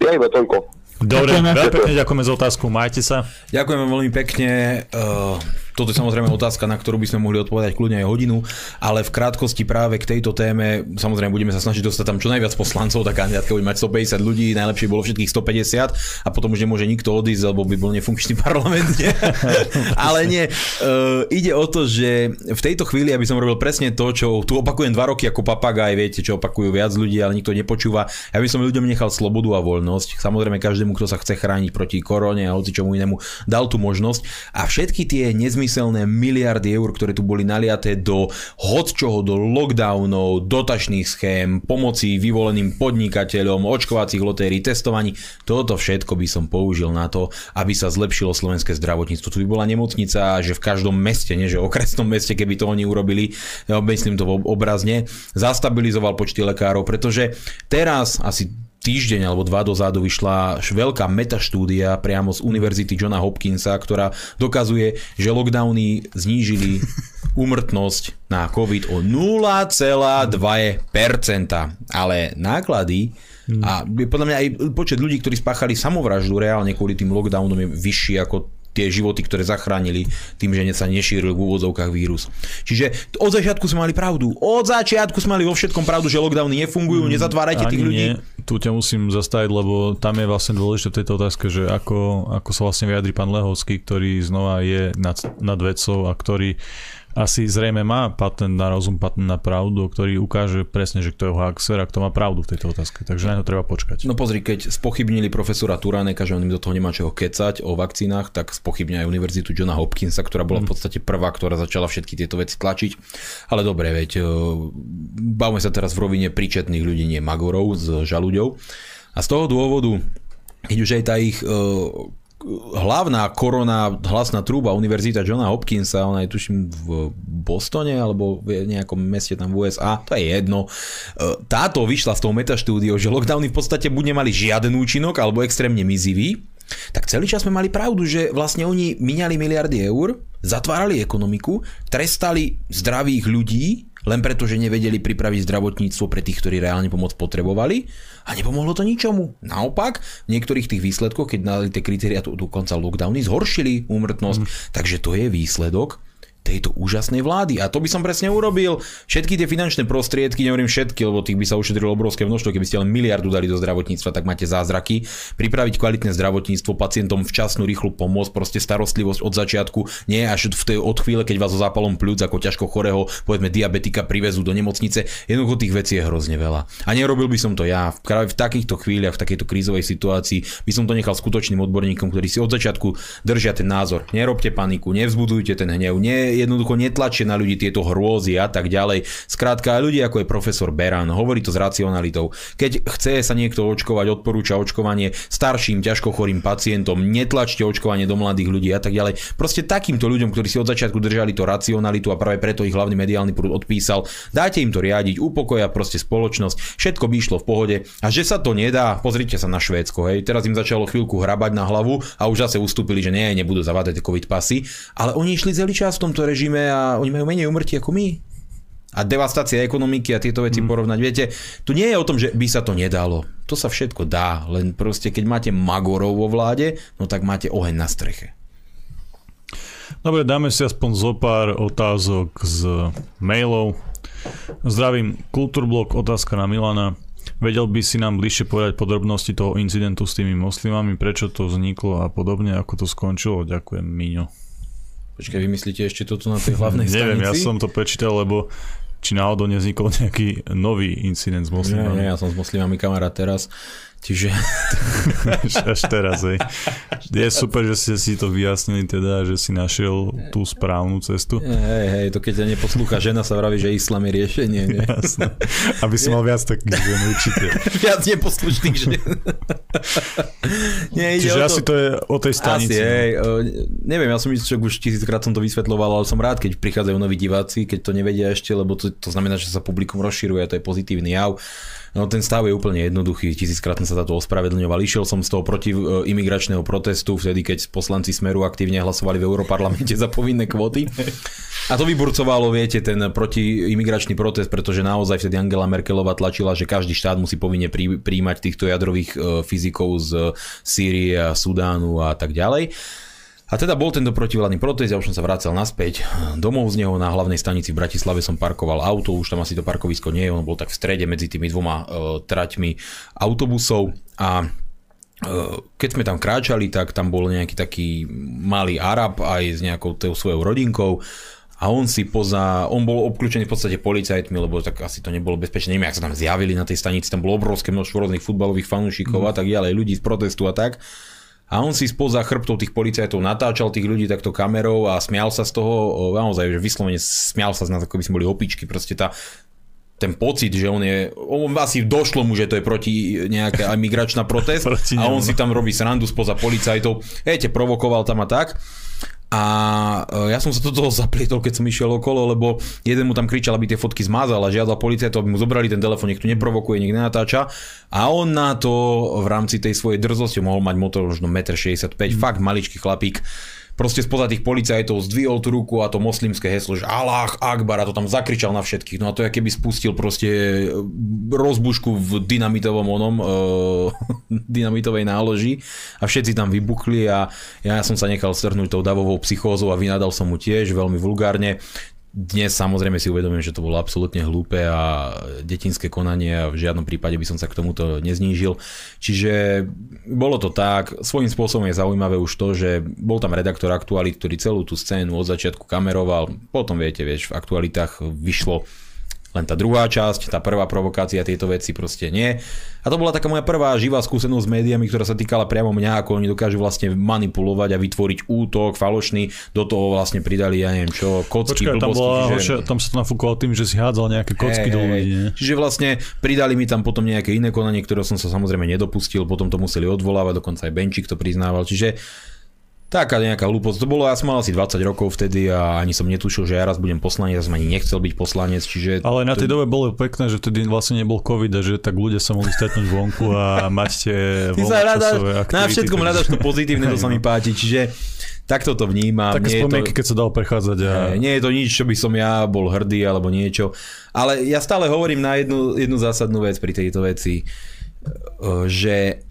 Ja iba toľko. Dobre, Ďakujeme. veľmi pekne ďakujeme za otázku, majte sa. Ďakujem veľmi pekne. Uh, toto je samozrejme otázka, na ktorú by sme mohli odpovedať kľudne aj hodinu, ale v krátkosti práve k tejto téme, samozrejme budeme sa snažiť dostať tam čo najviac poslancov, tá kandidátka bude mať 150 ľudí, najlepšie bolo všetkých 150 a potom už nemôže nikto odísť, lebo by bol nefunkčný *laughs* parlament. Nie? *laughs* ale nie, uh, ide o to, že v tejto chvíli, aby som robil presne to, čo tu opakujem dva roky ako papagaj, viete, čo opakujú viac ľudí, ale nikto nepočúva, aby som ľuďom nechal slobodu a voľnosť. Samozrejme každému, kto sa chce chrániť proti korone a hoci čomu inému, dal tú možnosť a všetky tie nezmyselné miliardy eur, ktoré tu boli naliaté do hod čoho, do lockdownov, dotačných schém, pomoci vyvoleným podnikateľom, očkovacích lotérií, testovaní, toto všetko by som použil na to, aby sa zlepšilo slovenské zdravotníctvo. Tu by bola nemocnica, že v každom meste, nie že okresnom meste, keby to oni urobili, ja myslím to obrazne, zastabilizoval počty lekárov, pretože teraz asi týždeň alebo dva dozadu vyšla veľká metaštúdia priamo z Univerzity Johna Hopkinsa, ktorá dokazuje, že lockdowny znížili *laughs* úmrtnosť na COVID o 0,2%. Ale náklady a podľa mňa aj počet ľudí, ktorí spáchali samovraždu reálne kvôli tým lockdownom je vyšší ako tie životy, ktoré zachránili tým, že sa nešíril v úvodzovkách vírus. Čiže od začiatku sme mali pravdu. Od začiatku sme mali vo všetkom pravdu, že lockdowny nefungujú, mm, nezatvárajte tých ľudí. Nie. Tu ťa musím zastaviť, lebo tam je vlastne dôležité v tejto otázke, že ako, ako sa vlastne vyjadri pán Lehovský, ktorý znova je nad, nad vedcov a ktorý asi zrejme má patent na rozum, patent na pravdu, ktorý ukáže presne, že kto je hoaxer a kto má pravdu v tejto otázke. Takže na to treba počkať. No pozri, keď spochybnili profesora Turaneka, že on im do toho nemá čoho kecať o vakcínach, tak spochybňa aj univerzitu Johna Hopkinsa, ktorá bola v mm. podstate prvá, ktorá začala všetky tieto veci tlačiť. Ale dobre, veď, e, bavme sa teraz v rovine príčetných ľudí, nie magorov s žalúďou. A z toho dôvodu, keď už aj tá ich e, hlavná korona hlasná trúba Univerzita Johna Hopkinsa, ona je tuším v Bostone alebo v nejakom meste tam v USA, to je jedno. E, táto vyšla z toho metaštúdio, že lockdowny v podstate buď nemali žiaden účinok alebo extrémne mizivý, tak celý čas sme mali pravdu, že vlastne oni miniali miliardy eur, zatvárali ekonomiku, trestali zdravých ľudí, len preto, že nevedeli pripraviť zdravotníctvo pre tých, ktorí reálne pomoc potrebovali a nepomohlo to ničomu. Naopak, v niektorých tých výsledkoch, keď dali tie kritéria dokonca lockdowny, zhoršili úmrtnosť, mm. takže to je výsledok tejto úžasnej vlády. A to by som presne urobil. Všetky tie finančné prostriedky, nehovorím všetky, lebo tých by sa ušetrilo obrovské množstvo, keby ste len miliardu dali do zdravotníctva, tak máte zázraky. Pripraviť kvalitné zdravotníctvo, pacientom včasnú rýchlu pomoc, proste starostlivosť od začiatku, nie až v tej od chvíle, keď vás so zápalom pľúc ako ťažko chorého, povedzme diabetika privezú do nemocnice. Jednoducho tých vecí je hrozne veľa. A nerobil by som to ja. Práve v takýchto chvíľach, v takejto krízovej situácii by som to nechal skutočným odborníkom, ktorí si od začiatku držia ten názor. Nerobte paniku, nevzbudujte ten hnev, nie jednoducho netlačie na ľudí tieto hrôzy a tak ďalej. Skrátka aj ľudia ako je profesor Beran, hovorí to s racionalitou. Keď chce sa niekto očkovať, odporúča očkovanie starším, ťažko chorým pacientom, netlačte očkovanie do mladých ľudí a tak ďalej. Proste takýmto ľuďom, ktorí si od začiatku držali to racionalitu a práve preto ich hlavný mediálny prúd odpísal, dajte im to riadiť, upokoja proste spoločnosť, všetko by išlo v pohode a že sa to nedá, pozrite sa na Švédsko, hej, teraz im začalo chvíľku hrabať na hlavu a už zase ustúpili, že nie, nebudú zavádzať covid pasy, ale oni išli celý čas v tomto režime a oni majú menej umrtí ako my. A devastácia ekonomiky a tieto veci mm. porovnať. Viete, tu nie je o tom, že by sa to nedalo. To sa všetko dá, len proste keď máte magorov vo vláde, no tak máte oheň na streche. Dobre, dáme si aspoň zo pár otázok z mailov. Zdravím, Kultúrblok, otázka na Milana. Vedel by si nám bližšie povedať podrobnosti toho incidentu s tými moslimami, prečo to vzniklo a podobne, ako to skončilo? Ďakujem, Miňo. Počkaj, vymyslíte ešte toto na tej hlavnej stanici? *laughs* Neviem, ja som to prečítal, lebo či náhodou neznikol nejaký nový incident s moslimami. Nie, nie, ja som s moslimami kamarát teraz. Čiže... *laughs* Až teraz, hej. Je super, že ste si to vyjasnili teda, že si našiel tú správnu cestu. Hej, hej, to keď ťa neposlúcha žena, sa vraví, že islám je riešenie. Nie? Jasné. Aby si mal viac takých žen, určite. *laughs* viac neposlušných žen. Nie, Čiže to... asi to je o tej stanici. Asi, no. hej. Neviem, ja som čo už tisíckrát som to vysvetloval, ale som rád, keď prichádzajú noví diváci, keď to nevedia ešte, lebo to, to znamená, že sa publikum rozširuje, to je pozitívny jav. No ten stav je úplne jednoduchý, tisíckrát som sa za to ospravedlňoval. Išiel som z toho proti e, imigračného protestu, vtedy keď poslanci Smeru aktívne hlasovali v Európarlamente *laughs* za povinné kvóty. A to vyburcovalo, viete, ten protiimigračný protest, pretože naozaj vtedy Angela Merkelová tlačila, že každý štát musí povinne príjmať týchto jadrových e, fyzikov z Sýrie a Sudánu a tak ďalej. A teda bol tento protivládny protest, ja už som sa vracal naspäť domov z neho. Na hlavnej stanici v Bratislave som parkoval auto, už tam asi to parkovisko nie je, on bol tak v strede medzi tými dvoma uh, traťmi autobusov. A uh, keď sme tam kráčali, tak tam bol nejaký taký malý Arab aj s nejakou tou svojou rodinkou. A on si poza, on bol obklúčený v podstate policajtmi, lebo tak asi to nebolo bezpečné, neviem, ak sa tam zjavili na tej stanici, tam bolo obrovské množstvo rôznych futbalových fanúšikov mm. a tak ďalej, ľudí z protestu a tak a on si spoza chrbtov tých policajtov natáčal tých ľudí takto kamerou a smial sa z toho, naozaj, že vyslovene smial sa z nás, ako by sme boli opičky, proste tá, ten pocit, že on je, on asi došlo mu, že to je proti nejaká migračná *laughs* protest a on si tam robí srandu spoza policajtov, viete, provokoval tam a tak. A e, ja som sa do toho zaplietol, keď som išiel okolo, lebo jeden mu tam kričal, aby tie fotky zmazal a žiadal policajtov, aby mu zobrali ten telefón, nech tu neprovokuje, nech nenatáča. A on na to v rámci tej svojej drzosti mohol mať motor možno 1,65 m, mm. fakt maličký chlapík proste spoza tých policajtov zdvihol tú ruku a to moslimské heslo, že Allah Akbar a to tam zakričal na všetkých. No a to je keby spustil proste rozbušku v dynamitovom onom, uh, *laughs* dynamitovej náloži a všetci tam vybuchli a ja som sa nechal strhnúť tou davovou psychózou a vynadal som mu tiež veľmi vulgárne. Dnes samozrejme si uvedomím, že to bolo absolútne hlúpe a detinské konanie a v žiadnom prípade by som sa k tomuto neznížil. Čiže bolo to tak, svojím spôsobom je zaujímavé už to, že bol tam redaktor aktualit, ktorý celú tú scénu od začiatku kameroval, potom viete, vieš, v aktualitách vyšlo len tá druhá časť, tá prvá provokácia, tieto veci proste nie. A to bola taká moja prvá živá skúsenosť s médiami, ktorá sa týkala priamo mňa, ako oni dokážu vlastne manipulovať a vytvoriť útok falošný, do toho vlastne pridali, ja neviem čo, kocky, Počkaj, tam, bola, že... tam sa to nafúkovalo tým, že si hádzal nejaké kocky hey, do ľudí. Čiže vlastne pridali mi tam potom nejaké iné konanie, ktoré som sa samozrejme nedopustil, potom to museli odvolávať, dokonca aj Benčík to priznával. Čiže Taká nejaká hlúposť. To bolo, ja som mal asi 20 rokov vtedy a ani som netušil, že ja raz budem poslanec, ja som ani nechcel byť poslanec, čiže... Ale na tej to... dobe bolo pekné, že vtedy vlastne nebol covid a že tak ľudia sa mohli stretnúť vonku a *laughs* mať tie. Na všetkom hľadaš to pozitívne, to sa mi *laughs* páči, čiže takto to vnímam. Také spomienky, to... keď sa dal prechádzať. A... Nie, nie je to nič, čo by som ja bol hrdý alebo niečo. Ale ja stále hovorím na jednu, jednu zásadnú vec pri tejto veci, že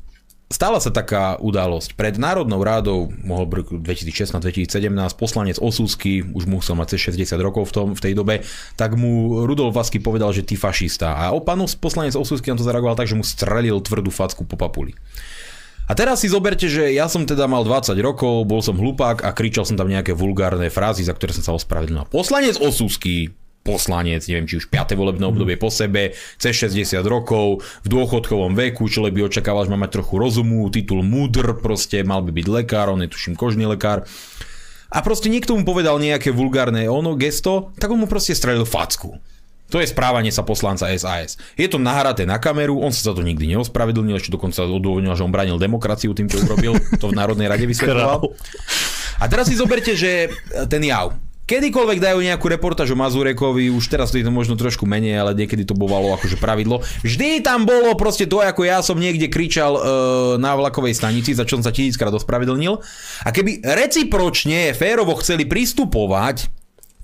Stala sa taká udalosť. Pred Národnou rádou, mohol by 2016-2017, poslanec Osúsky, už musel mať cez 60 rokov v, tom, v tej dobe, tak mu Rudolf Vasky povedal, že ty fašista. A o panu poslanec Osúsky na to zareagoval tak, že mu strelil tvrdú facku po papuli. A teraz si zoberte, že ja som teda mal 20 rokov, bol som hlupák a kričal som tam nejaké vulgárne frázy, za ktoré som sa ospravedlnil. Poslanec Osúsky poslanec, neviem, či už 5. volebné obdobie po sebe, cez 60 rokov, v dôchodkovom veku, človek by očakával, že má mať trochu rozumu, titul múdr, proste mal by byť lekár, on je tuším kožný lekár. A proste niekto mu povedal nejaké vulgárne ono gesto, tak on mu proste strelil facku. To je správanie sa poslanca SAS. Je to nahraté na kameru, on sa za to nikdy neospravedlnil, ešte dokonca odôvodnil, že on bránil demokraciu tým, čo urobil, to v Národnej rade vysvetloval. A teraz si zoberte, že ten jav, kedykoľvek dajú nejakú reportáž o Mazurekovi, už teraz to je to možno trošku menej, ale niekedy to bolo akože pravidlo. Vždy tam bolo proste to, ako ja som niekde kričal e, na vlakovej stanici, za čo som sa tisíckrát ospravedlnil. A keby recipročne férovo chceli pristupovať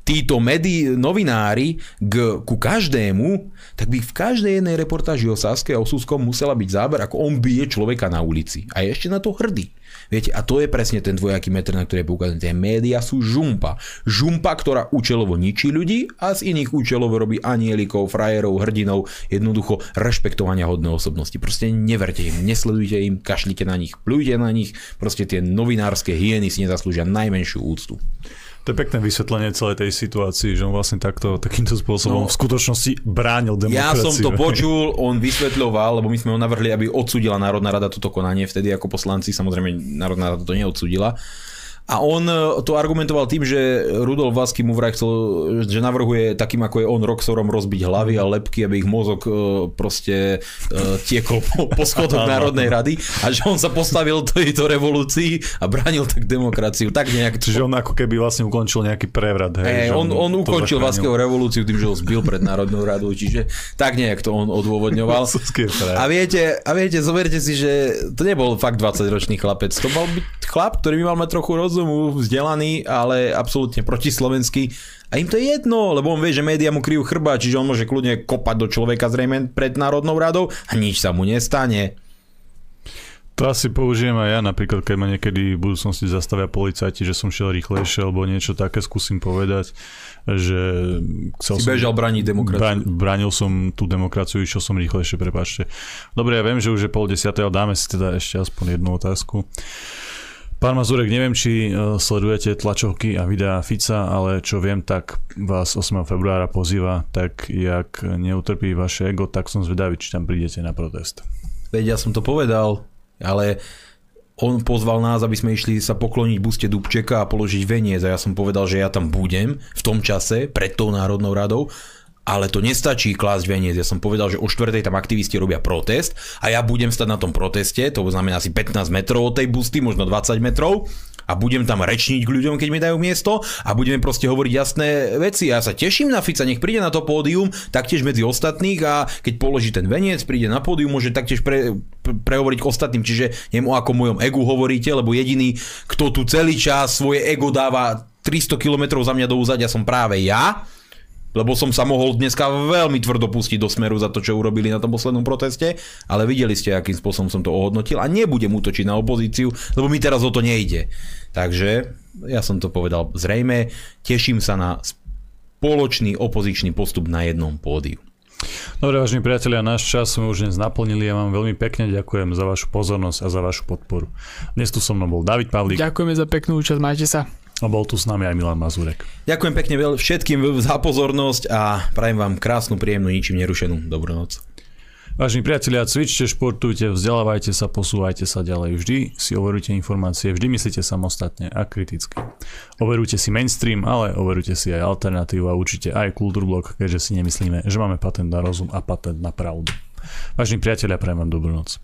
títo medi, novinári k, ku každému, tak by v každej jednej reportáži o Saske a o Suskom musela byť záber, ako on bije človeka na ulici. A je ešte na to hrdý. Viete, a to je presne ten dvojaký meter, na ktorý je poukázaný. Tie médiá sú žumpa. Žumpa, ktorá účelovo ničí ľudí a z iných účelov robí anielikov, frajerov, hrdinov, jednoducho rešpektovania hodné osobnosti. Proste neverte im, nesledujte im, kašlite na nich, plujte na nich, proste tie novinárske hyeny si nezaslúžia najmenšiu úctu. To je pekné vysvetlenie celej tej situácii, že on vlastne takto, takýmto spôsobom no, v skutočnosti bránil demokraciu. Ja som to počul, on vysvetľoval, lebo my sme ho navrhli, aby odsudila Národná rada toto konanie vtedy ako poslanci, samozrejme Národná rada to neodsudila. A on e, to argumentoval tým, že Rudolf Vasky mu vraj chcel, že navrhuje takým ako je on Roxorom rozbiť hlavy a lepky, aby ich mozog e, proste e, tiekol po, po schodoch Národnej rady a že on sa postavil tejto revolúcii a bránil tak demokraciu. Tak nejak... Čiže on ako keby vlastne ukončil nejaký prevrat. Hej, hey, on, on, on ukončil Vaskeho revolúciu tým, že ho zbil pred Národnou radou, čiže tak nejak to on odôvodňoval. *laughs* a viete, a viete, zoberte si, že to nebol fakt 20-ročný chlapec, to mal byť chlap, ktorý by mal mať trochu roz rozumu, vzdelaný, ale absolútne protislovenský. A im to je jedno, lebo on vie, že média mu kryjú chrba, čiže on môže kľudne kopať do človeka zrejme pred Národnou radou a nič sa mu nestane. To asi použijem aj ja, napríklad keď ma niekedy v budúcnosti zastavia policajti, že som šiel rýchlejšie, alebo niečo také skúsim povedať, že chcel Si bežal braniť demokraciu. Braň, bránil som tú demokraciu, išiel som rýchlejšie, prepáčte. Dobre, ja viem, že už je pol desiatej, ale dáme si teda ešte aspoň jednu otázku. Pán Mazurek, neviem, či e, sledujete tlačovky a videá Fica, ale čo viem, tak vás 8. februára pozýva, tak jak neutrpí vaše ego, tak som zvedavý, či tam prídete na protest. Veď ja som to povedal, ale on pozval nás, aby sme išli sa pokloniť buste Dubčeka a položiť veniec a ja som povedal, že ja tam budem v tom čase pred tou Národnou radou ale to nestačí klásť veniec. Ja som povedal, že o štvrtej tam aktivisti robia protest a ja budem stať na tom proteste, to znamená asi 15 metrov od tej busty, možno 20 metrov a budem tam rečniť k ľuďom, keď mi dajú miesto a budeme proste hovoriť jasné veci. Ja sa teším na Fica, nech príde na to pódium, taktiež medzi ostatných a keď položí ten veniec, príde na pódium, môže taktiež pre, pre, prehovoriť k ostatným. Čiže neviem, o akom mojom egu hovoríte, lebo jediný, kto tu celý čas svoje ego dáva 300 km za mňa do úzadia som práve ja lebo som sa mohol dneska veľmi tvrdo pustiť do smeru za to, čo urobili na tom poslednom proteste, ale videli ste, akým spôsobom som to ohodnotil a nebudem útočiť na opozíciu, lebo mi teraz o to nejde. Takže ja som to povedal zrejme, teším sa na spoločný opozičný postup na jednom pódiu. Dobre, vážení priatelia, náš čas sme už dnes naplnili. Ja vám veľmi pekne ďakujem za vašu pozornosť a za vašu podporu. Dnes tu so mnou bol David Pavlík. Ďakujeme za peknú účasť, majte sa. A bol tu s nami aj Milan Mazurek. Ďakujem pekne všetkým za pozornosť a prajem vám krásnu, príjemnú, ničím nerušenú dobrú noc. Vážení priatelia, cvičte, športujte, vzdelávajte sa, posúvajte sa ďalej. Vždy si overujte informácie, vždy myslíte samostatne a kriticky. Overujte si mainstream, ale overujte si aj alternatívu a určite aj kultúrblok, keďže si nemyslíme, že máme patent na rozum a patent na pravdu. Vážení priatelia, prajem vám dobrú noc.